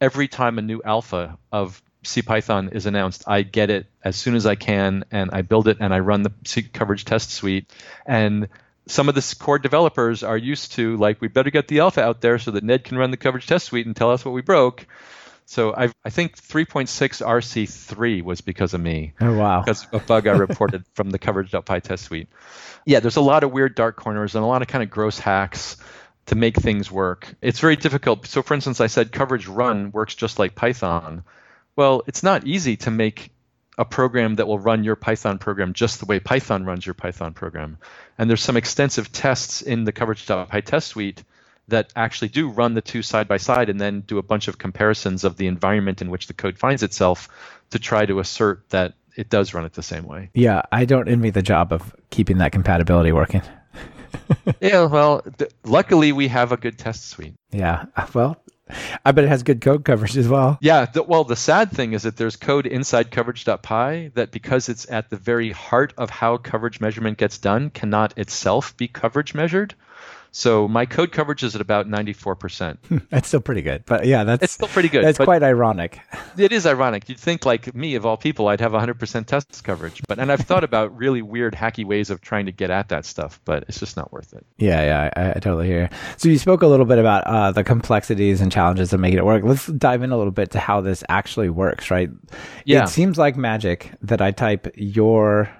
every time a new alpha of CPython is announced, I get it as soon as I can, and I build it and I run the C coverage test suite. And some of the core developers are used to like, we better get the alpha out there so that Ned can run the coverage test suite and tell us what we broke. So I've, I think 3.6 RC3 was because of me. Oh wow! Because a bug I reported from the coverage.py test suite. Yeah, there's a lot of weird dark corners and a lot of kind of gross hacks to make things work. It's very difficult. So for instance, I said coverage run works just like Python well, it's not easy to make a program that will run your Python program just the way Python runs your Python program. And there's some extensive tests in the coverage.py test suite that actually do run the two side by side and then do a bunch of comparisons of the environment in which the code finds itself to try to assert that it does run it the same way. Yeah, I don't envy the job of keeping that compatibility working. yeah, well, th- luckily we have a good test suite. Yeah, well, I bet it has good code coverage as well. Yeah. The, well, the sad thing is that there's code inside coverage.py that because it's at the very heart of how coverage measurement gets done, cannot itself be coverage measured. So my code coverage is at about 94%. that's still pretty good. But yeah, that's It's still pretty good. That's quite ironic. It is ironic. You'd think like me of all people I'd have 100% test coverage. But and I've thought about really weird hacky ways of trying to get at that stuff, but it's just not worth it. Yeah, yeah, I, I totally hear. So you spoke a little bit about uh, the complexities and challenges of making it work. Let's dive in a little bit to how this actually works, right? Yeah. It seems like magic that I type your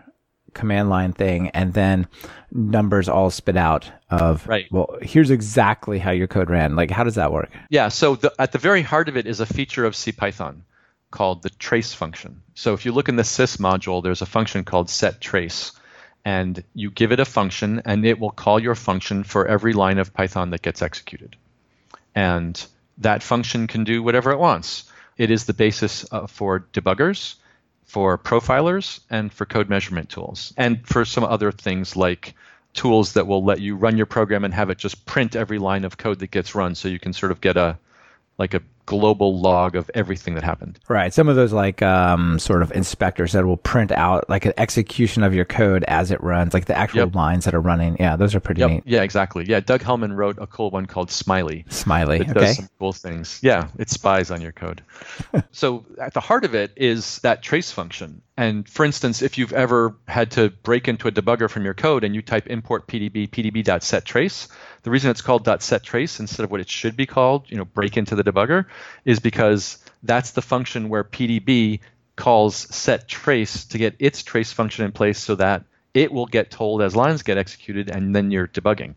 command line thing and then numbers all spit out of right. well here's exactly how your code ran. Like how does that work? Yeah so the, at the very heart of it is a feature of cpython called the trace function. So if you look in the sys module there's a function called set trace and you give it a function and it will call your function for every line of python that gets executed. And that function can do whatever it wants. It is the basis uh, for debuggers for profilers and for code measurement tools, and for some other things like tools that will let you run your program and have it just print every line of code that gets run so you can sort of get a like a global log of everything that happened. Right. Some of those like um, sort of inspectors that will print out like an execution of your code as it runs, like the actual yep. lines that are running. Yeah, those are pretty yep. neat. Yeah, exactly. Yeah, Doug Hellmann wrote a cool one called Smiley. Smiley. That okay. does some cool things. Yeah, it spies on your code. so at the heart of it is that trace function. And for instance, if you've ever had to break into a debugger from your code and you type import pdb pdb.set_trace, the reason it's called .setTrace instead of what it should be called, you know, break into the debugger, is because that's the function where PDB calls set trace to get its trace function in place so that it will get told as lines get executed and then you're debugging.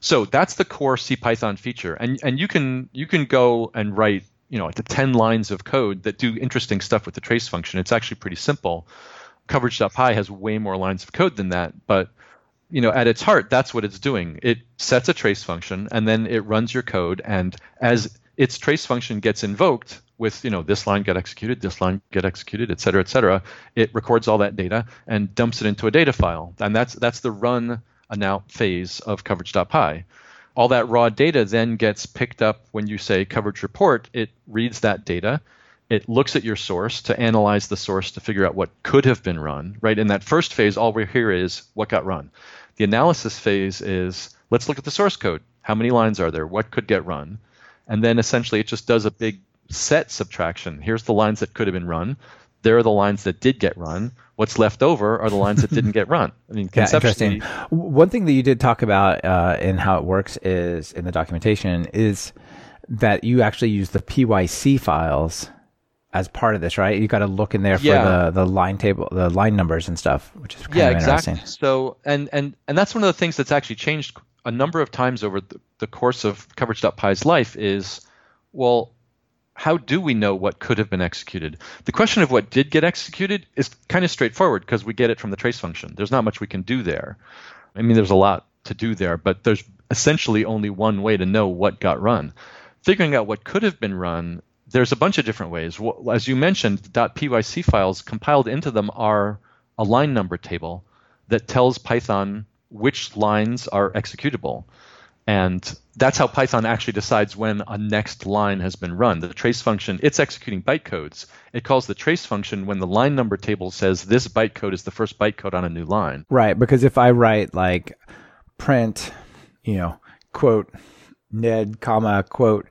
So that's the core CPython feature. And and you can you can go and write you know, the 10 lines of code that do interesting stuff with the trace function. It's actually pretty simple. Coverage.py has way more lines of code than that, but you know, at its heart, that's what it's doing. It sets a trace function and then it runs your code. And as its trace function gets invoked with, you know, this line get executed, this line get executed, et cetera, et cetera, it records all that data and dumps it into a data file. And that's that's the run now phase of coverage.py. All that raw data then gets picked up when you say coverage report. It reads that data it looks at your source to analyze the source to figure out what could have been run, right? In that first phase, all we hear is what got run. The analysis phase is let's look at the source code. How many lines are there? What could get run? And then essentially it just does a big set subtraction. Here's the lines that could have been run. There are the lines that did get run. What's left over are the lines that didn't get run. I mean, yeah, interesting. One thing that you did talk about uh, in how it works is in the documentation is that you actually use the PYC files as part of this, right? You got to look in there for yeah. the the line table, the line numbers and stuff, which is kind of interesting. yeah, exactly. So and and and that's one of the things that's actually changed a number of times over the, the course of coverage.py's life is, well, how do we know what could have been executed? The question of what did get executed is kind of straightforward because we get it from the trace function. There's not much we can do there. I mean, there's a lot to do there, but there's essentially only one way to know what got run. Figuring out what could have been run there's a bunch of different ways. As you mentioned, .pyc files compiled into them are a line number table that tells Python which lines are executable. And that's how Python actually decides when a next line has been run. The trace function, it's executing bytecodes. It calls the trace function when the line number table says this bytecode is the first bytecode on a new line. Right, because if I write like print, you know, quote, Ned, comma, quote,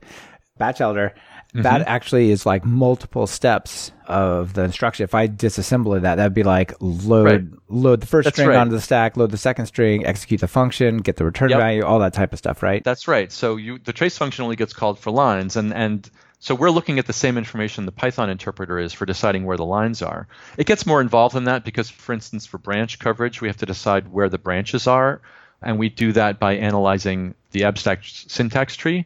Batchelder, Mm-hmm. That actually is like multiple steps of the instruction. If I disassemble that, that'd be like load right. load the first That's string right. onto the stack, load the second string, execute the function, get the return yep. value, all that type of stuff, right? That's right. So you the trace function only gets called for lines, and and so we're looking at the same information the Python interpreter is for deciding where the lines are. It gets more involved than that because, for instance, for branch coverage, we have to decide where the branches are, and we do that by analyzing the abstract syntax tree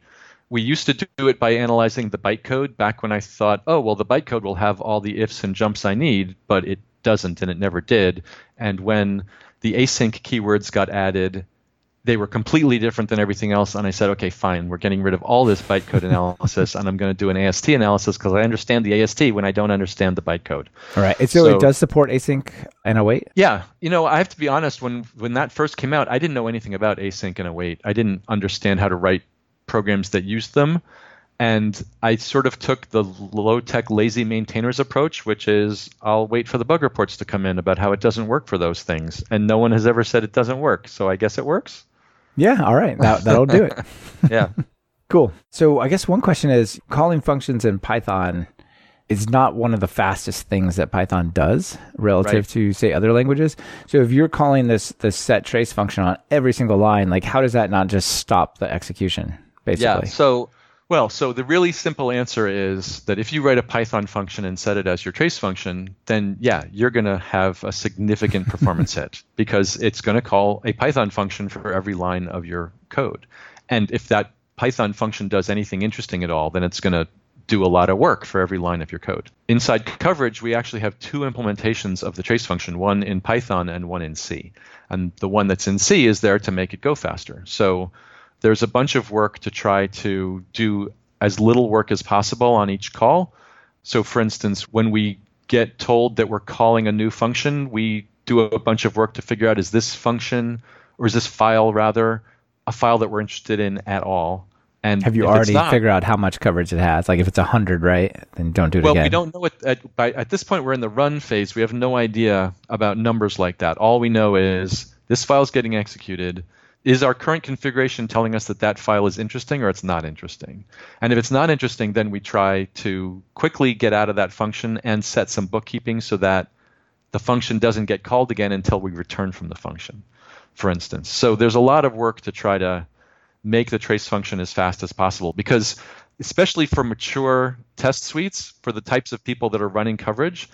we used to do it by analyzing the bytecode back when I thought, oh, well, the bytecode will have all the ifs and jumps I need, but it doesn't, and it never did. And when the async keywords got added, they were completely different than everything else. And I said, okay, fine, we're getting rid of all this bytecode analysis, and I'm going to do an AST analysis because I understand the AST when I don't understand the bytecode. All right. So, so, it does support async and await? Yeah. You know, I have to be honest, when, when that first came out, I didn't know anything about async and await. I didn't understand how to write programs that use them. And I sort of took the low tech, lazy maintainers approach, which is I'll wait for the bug reports to come in about how it doesn't work for those things. And no one has ever said it doesn't work. So I guess it works. Yeah. All right. That, that'll do it. yeah. Cool. So I guess one question is calling functions in Python is not one of the fastest things that Python does relative right. to say other languages. So if you're calling this the set trace function on every single line, like how does that not just stop the execution? Basically. Yeah. So, well, so the really simple answer is that if you write a Python function and set it as your trace function, then yeah, you're going to have a significant performance hit because it's going to call a Python function for every line of your code. And if that Python function does anything interesting at all, then it's going to do a lot of work for every line of your code. Inside coverage, we actually have two implementations of the trace function, one in Python and one in C. And the one that's in C is there to make it go faster. So there's a bunch of work to try to do as little work as possible on each call. So, for instance, when we get told that we're calling a new function, we do a bunch of work to figure out is this function or is this file rather a file that we're interested in at all. And have you already not, figured out how much coverage it has? Like if it's 100, right? Then don't do it well, again. Well, we don't know it at, by, at this point. We're in the run phase. We have no idea about numbers like that. All we know is this file is getting executed is our current configuration telling us that that file is interesting or it's not interesting? And if it's not interesting, then we try to quickly get out of that function and set some bookkeeping so that the function doesn't get called again until we return from the function, for instance. So there's a lot of work to try to make the trace function as fast as possible because especially for mature test suites, for the types of people that are running coverage,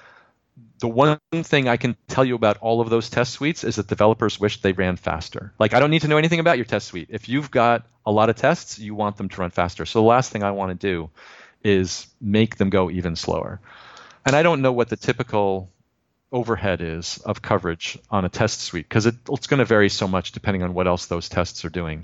the one thing I can tell you about all of those test suites is that developers wish they ran faster. Like, I don't need to know anything about your test suite. If you've got a lot of tests, you want them to run faster. So, the last thing I want to do is make them go even slower. And I don't know what the typical overhead is of coverage on a test suite because it, it's going to vary so much depending on what else those tests are doing.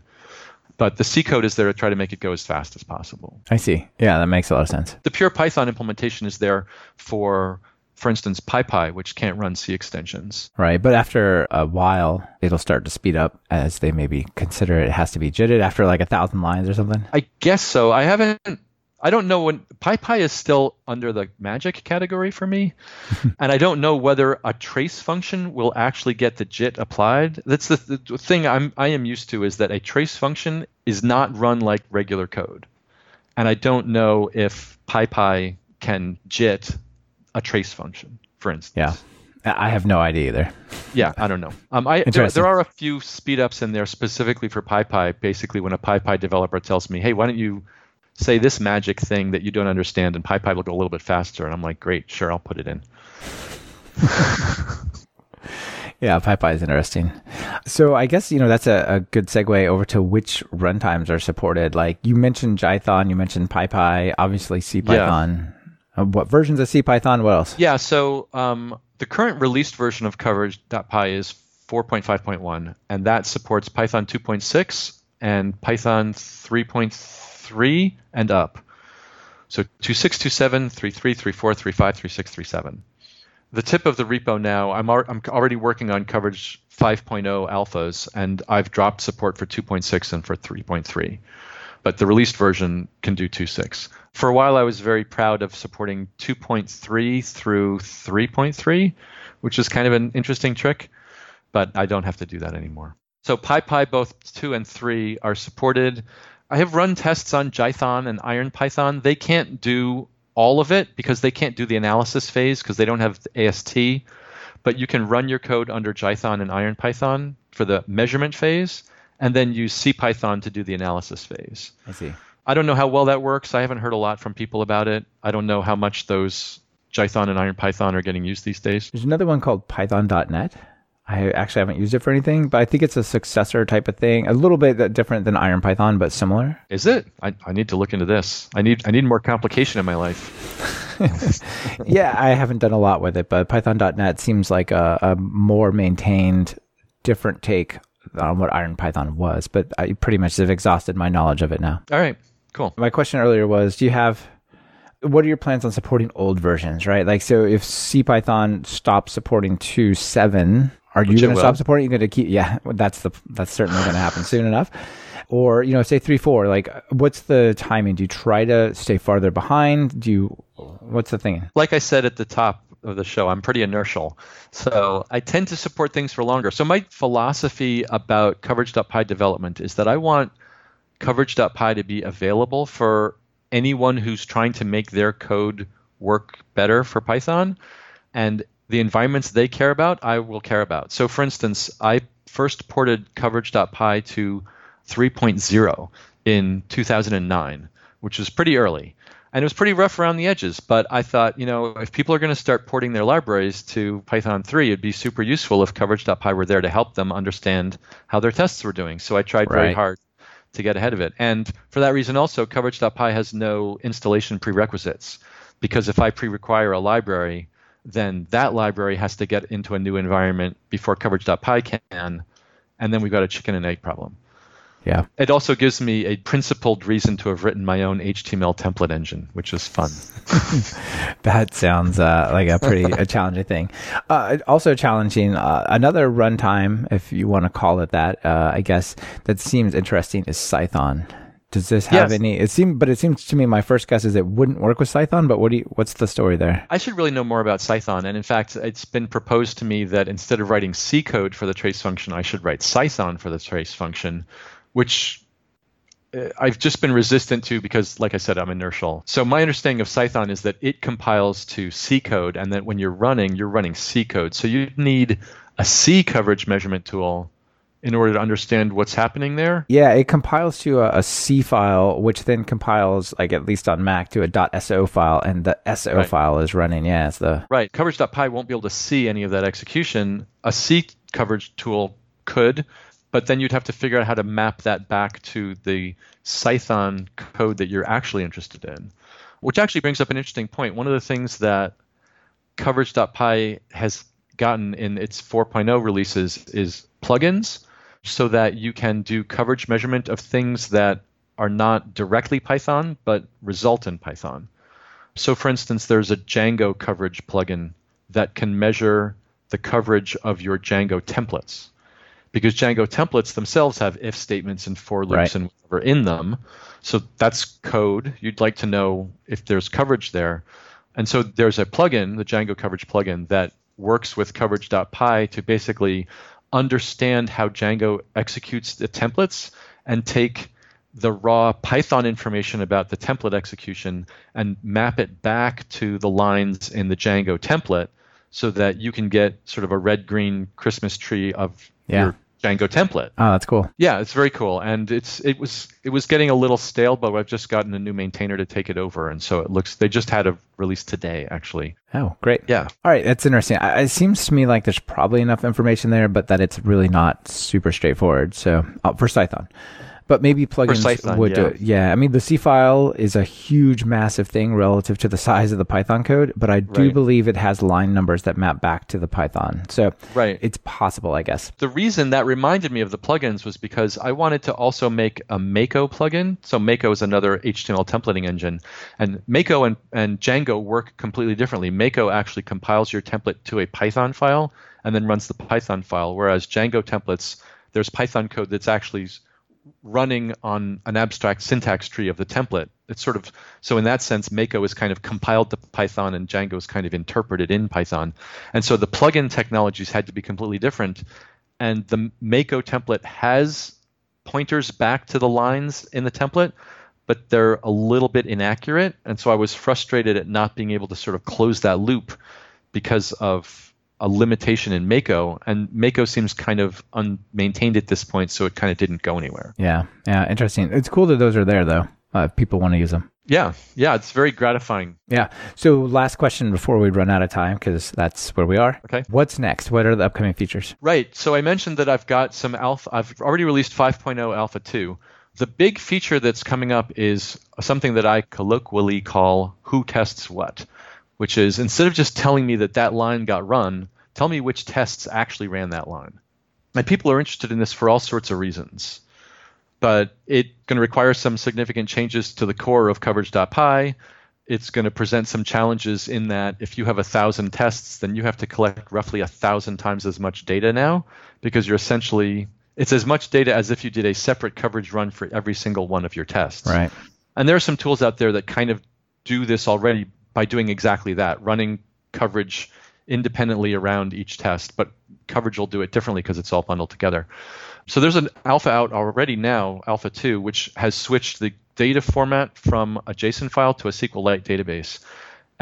But the C code is there to try to make it go as fast as possible. I see. Yeah, that makes a lot of sense. The pure Python implementation is there for, for instance, PyPy, which can't run C extensions. Right. But after a while, it'll start to speed up as they maybe consider it has to be JITted after like a thousand lines or something. I guess so. I haven't I don't know when PyPy is still under the magic category for me, and I don't know whether a trace function will actually get the JIT applied. That's the, the thing I'm I am used to is that a trace function is not run like regular code, and I don't know if PyPy can JIT a trace function, for instance. Yeah. I have no idea either. yeah, I don't know. Um, I there, there, are a few speedups in there specifically for PyPy. Basically, when a PyPy developer tells me, "Hey, why don't you say this magic thing that you don't understand, and PyPy will go a little bit faster. And I'm like, great, sure, I'll put it in. yeah, PyPy is interesting. So I guess you know that's a, a, good segue over to which runtimes are supported. Like you mentioned Jython, you mentioned PyPy, obviously CPython. Yeah. Uh, what versions of CPython? What else? Yeah, so um, the current released version of coverage.py is 4.5.1, and that supports Python 2.6 and Python 3.3 and up. So 2627, 33, 34, 35, 36, 37. The tip of the repo now, I'm, I'm already working on coverage 5.0 alphas, and I've dropped support for 2.6 and for 3.3. But the released version can do 2.6. For a while, I was very proud of supporting 2.3 through 3.3, which is kind of an interesting trick, but I don't have to do that anymore. So PyPy both 2 and 3 are supported. I have run tests on Jython and IronPython. They can't do all of it because they can't do the analysis phase because they don't have AST. But you can run your code under Jython and IronPython for the measurement phase, and then use CPython to do the analysis phase. I see. I don't know how well that works. I haven't heard a lot from people about it. I don't know how much those Jython and Iron Python are getting used these days. There's another one called Python.net. I actually haven't used it for anything, but I think it's a successor type of thing, a little bit different than Iron Python, but similar. Is it? I, I need to look into this. I need I need more complication in my life. yeah, I haven't done a lot with it, but Python.net seems like a, a more maintained, different take on what Iron Python was. But I pretty much have exhausted my knowledge of it now. All right, cool. My question earlier was, do you have what are your plans on supporting old versions, right? Like, so if CPython stops supporting 2.7, are you going to stop supporting? You're going to keep? Yeah, that's the that's certainly going to happen soon enough. Or you know, say three four. Like, what's the timing? Do you try to stay farther behind? Do you? What's the thing? Like I said at the top of the show, I'm pretty inertial, so I tend to support things for longer. So my philosophy about coverage.py development is that I want coverage.py to be available for anyone who's trying to make their code work better for Python. And the environments they care about, I will care about. So, for instance, I first ported coverage.py to 3.0 in 2009, which was pretty early. And it was pretty rough around the edges, but I thought, you know, if people are going to start porting their libraries to Python 3, it'd be super useful if coverage.py were there to help them understand how their tests were doing. So I tried right. very hard to get ahead of it. And for that reason, also, coverage.py has no installation prerequisites because if I pre require a library, then that library has to get into a new environment before coverage.py can, and then we've got a chicken and egg problem. Yeah. It also gives me a principled reason to have written my own HTML template engine, which is fun. that sounds uh, like a pretty a challenging thing. Uh, also challenging, uh, another runtime, if you want to call it that, uh, I guess, that seems interesting is Cython. Does this have yes. any? It seems, but it seems to me my first guess is it wouldn't work with Cython. But what do you, what's the story there? I should really know more about Cython, and in fact, it's been proposed to me that instead of writing C code for the trace function, I should write Cython for the trace function, which uh, I've just been resistant to because, like I said, I'm inertial. So my understanding of Cython is that it compiles to C code, and that when you're running, you're running C code. So you need a C coverage measurement tool in order to understand what's happening there? Yeah, it compiles to a, a C file, which then compiles, like at least on Mac, to a .so file, and the SO right. file is running. Yeah, it's the right. Coverage.py won't be able to see any of that execution. A C coverage tool could, but then you'd have to figure out how to map that back to the Cython code that you're actually interested in. which actually brings up an interesting point. One of the things that coverage.py has gotten in its 4.0 releases is plugins so that you can do coverage measurement of things that are not directly Python but result in Python. So, for instance, there's a Django coverage plugin that can measure the coverage of your Django templates because Django templates themselves have if statements and for loops right. and whatever in them. So that's code. You'd like to know if there's coverage there. And so there's a plugin, the Django coverage plugin, that works with coverage.py to basically understand how Django executes the templates and take the raw Python information about the template execution and map it back to the lines in the Django template so that you can get sort of a red green Christmas tree of yeah. your Django template. Oh, that's cool. Yeah, it's very cool, and it's it was it was getting a little stale, but I've just gotten a new maintainer to take it over, and so it looks they just had a release today actually. Oh, great. Yeah. All right, that's interesting. it seems to me like there's probably enough information there, but that it's really not super straightforward. So uh, for Cython. But maybe plugins Python, would yeah. do it. Yeah, I mean the C file is a huge, massive thing relative to the size of the Python code, but I do right. believe it has line numbers that map back to the Python. So right. it's possible, I guess. The reason that reminded me of the plugins was because I wanted to also make a Mako plugin. So Mako is another HTML templating engine, and Mako and, and Django work completely differently. Mako actually compiles your template to a Python file and then runs the Python file, whereas Django templates there's Python code that's actually running on an abstract syntax tree of the template. It's sort of so in that sense, Mako is kind of compiled to Python and Django is kind of interpreted in Python. And so the plugin technologies had to be completely different. And the Mako template has pointers back to the lines in the template, but they're a little bit inaccurate. And so I was frustrated at not being able to sort of close that loop because of a limitation in Mako, and Mako seems kind of unmaintained at this point, so it kind of didn't go anywhere. Yeah, yeah, interesting. It's cool that those are there though. Uh, if people want to use them. Yeah, yeah, it's very gratifying. Yeah. So, last question before we run out of time, because that's where we are. Okay. What's next? What are the upcoming features? Right. So, I mentioned that I've got some alpha. I've already released 5.0 Alpha 2. The big feature that's coming up is something that I colloquially call "Who tests what." Which is instead of just telling me that that line got run, tell me which tests actually ran that line. And people are interested in this for all sorts of reasons. But it's going to require some significant changes to the core of coverage.py. It's going to present some challenges in that if you have a thousand tests, then you have to collect roughly a thousand times as much data now because you're essentially it's as much data as if you did a separate coverage run for every single one of your tests. Right. And there are some tools out there that kind of do this already by doing exactly that, running coverage independently around each test, but coverage will do it differently because it's all bundled together. So there's an alpha out already now, alpha 2, which has switched the data format from a JSON file to a SQLite database.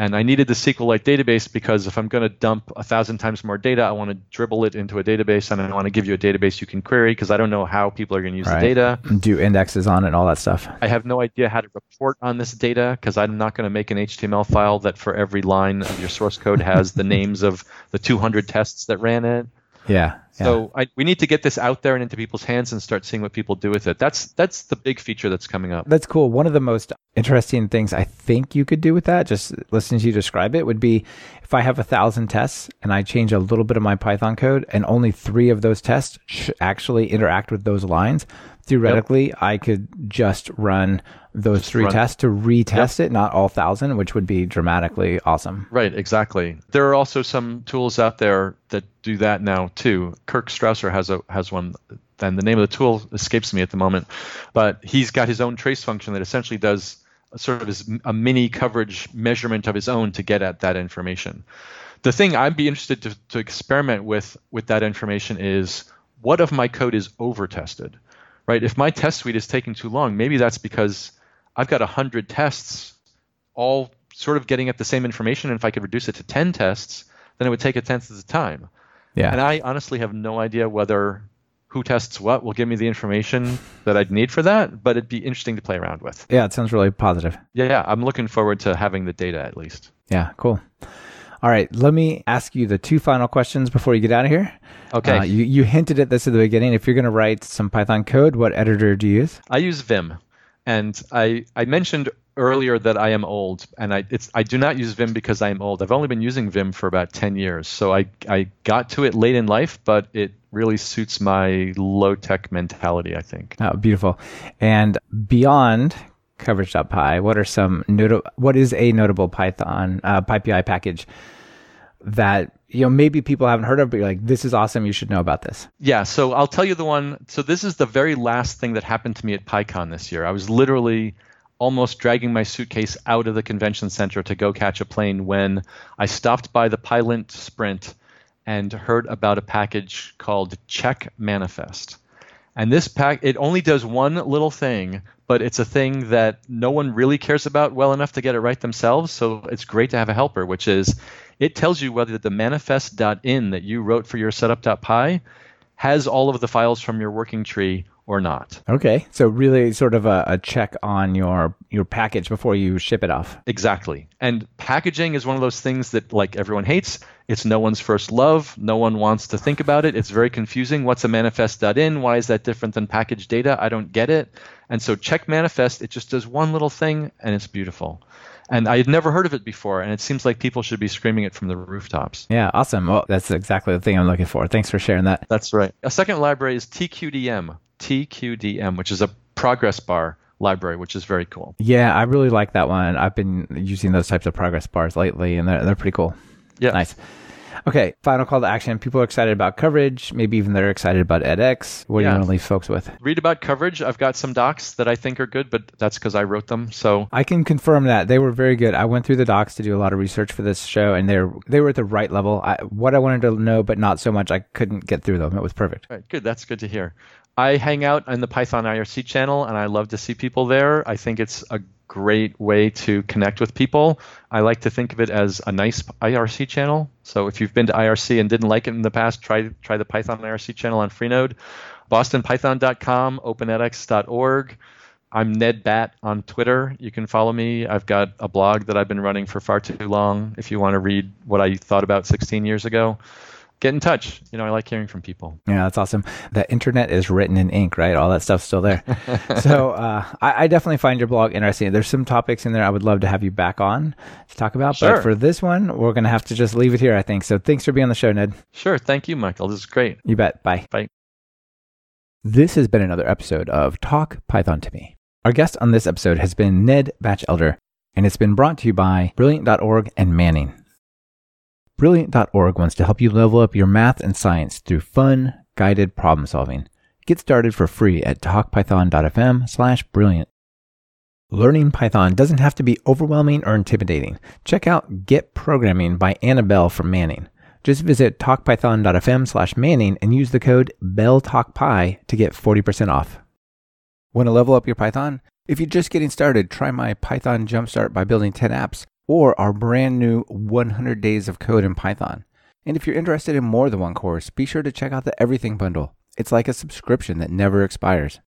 And I needed the SQLite database because if I'm going to dump a thousand times more data, I want to dribble it into a database and I want to give you a database you can query because I don't know how people are going to use right. the data. Do indexes on it and all that stuff. I have no idea how to report on this data because I'm not going to make an HTML file that for every line of your source code has the names of the 200 tests that ran it. Yeah. So I, we need to get this out there and into people's hands and start seeing what people do with it. That's that's the big feature that's coming up. That's cool. One of the most interesting things I think you could do with that, just listening to you describe it, would be if I have a thousand tests and I change a little bit of my Python code and only three of those tests actually interact with those lines, theoretically, yep. I could just run those just three run. tests to retest yep. it, not all thousand, which would be dramatically awesome. Right, exactly. There are also some tools out there that do that now too. Kirk Strauser has a has one, and the name of the tool escapes me at the moment, but he's got his own trace function that essentially does sort of his, a mini coverage measurement of his own to get at that information. The thing I'd be interested to, to experiment with with that information is what of my code is over tested right? If my test suite is taking too long, maybe that's because I've got 100 tests all sort of getting at the same information. And if I could reduce it to 10 tests, then it would take a tenth of the time. Yeah. And I honestly have no idea whether who tests what will give me the information that I'd need for that, but it'd be interesting to play around with. Yeah, it sounds really positive. Yeah, yeah. I'm looking forward to having the data at least. Yeah, cool. All right, let me ask you the two final questions before you get out of here. Okay. Uh, you, you hinted at this at the beginning. If you're going to write some Python code, what editor do you use? I use Vim. And I, I mentioned earlier that I am old, and I it's I do not use Vim because I am old. I've only been using Vim for about ten years, so I I got to it late in life, but it really suits my low tech mentality. I think. Oh, beautiful. And beyond coverage.py, what are some notable? What is a notable Python uh, PyPI package that you know maybe people haven't heard of, but you're like, this is awesome. You should know about this. Yeah. So I'll tell you the one. So this is the very last thing that happened to me at PyCon this year. I was literally almost dragging my suitcase out of the convention center to go catch a plane when I stopped by the Pylint Sprint and heard about a package called Check Manifest. And this pack, it only does one little thing, but it's a thing that no one really cares about well enough to get it right themselves. So it's great to have a helper, which is it tells you whether the manifest.in that you wrote for your setup.py has all of the files from your working tree or not. Okay, so really sort of a, a, check on your your package before you ship it off. Exactly. And packaging is one of those things that like everyone hates. It's no one's first love. No one wants to think about it. It's very confusing. What's a manifest.in? Why is that different than package data? I don't get it. And so check manifest, it just does one little thing and it's beautiful and I had never heard of it before, and it seems like people should be screaming it from the rooftops. Yeah, awesome. Well, that's exactly the thing I'm looking for. Thanks for sharing that. That's right. A second library is TQDM, TQDM, which is a progress bar library, which is very cool. Yeah, I really like that one. I've been using those types of progress bars lately, and they're, they're pretty cool. Yeah. Nice. Okay, final call to action. People are excited about coverage. Maybe even they're excited about edX. What yeah. do you want to leave folks with? Read about coverage. I've got some docs that I think are good, but that's because I wrote them. So I can confirm that they were very good. I went through the docs to do a lot of research for this show, and they're they were at the right level. I, what I wanted to know, but not so much. I couldn't get through them. It was perfect. Right, good. That's good to hear. I hang out in the Python IRC channel, and I love to see people there. I think it's a great way to connect with people. I like to think of it as a nice IRC channel. So if you've been to IRC and didn't like it in the past, try try the Python IRC channel on Freenode, bostonpython.com, openedx.org. I'm Ned Bat on Twitter. You can follow me. I've got a blog that I've been running for far too long. If you want to read what I thought about 16 years ago, get in touch. You know, I like hearing from people. Yeah, that's awesome. The internet is written in ink, right? All that stuff's still there. so uh, I, I, definitely find your blog interesting. There's some topics in there I would love to have you back on to talk about. Sure. But for this one, we're going to have to just leave it here, I think. So thanks for being on the show, Ned. Sure. Thank you, Michael. This is great. You bet. Bye. Bye. This has been another episode of Talk Python to Me. Our guest on this episode has been Ned Batchelder, and it's been brought to you by Brilliant.org and Manning. Brilliant.org wants to help you level up your math and science through fun, guided problem solving. Get started for free at talkpython.fm slash brilliant. Learning Python doesn't have to be overwhelming or intimidating. Check out Get Programming by Ana Bell from Manning. Just visit talkpython.fm slash Manning and use the code BELLTALKPY to get 40% off. Want to level up your Python? If you're just getting started, try my Python Jumpstart by building 10 apps or our brand new 100 Days of Code in Python. And if you're interested in more than one course, be sure to check out the Everything Bundle. It's like a subscription that never expires.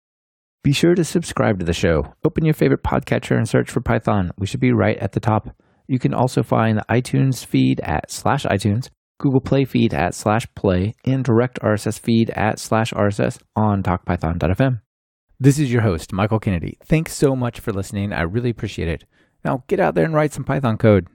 Be sure to subscribe to the show. Open your favorite podcatcher and search for Python. We should be right at the top. You can also find the iTunes feed at slash iTunes, Google Play feed at slash play, and direct RSS feed at slash RSS on talkpython.fm. This is your host, Michael Kennedy. Thanks so much for listening. I really appreciate it. Now get out there and write some Python code.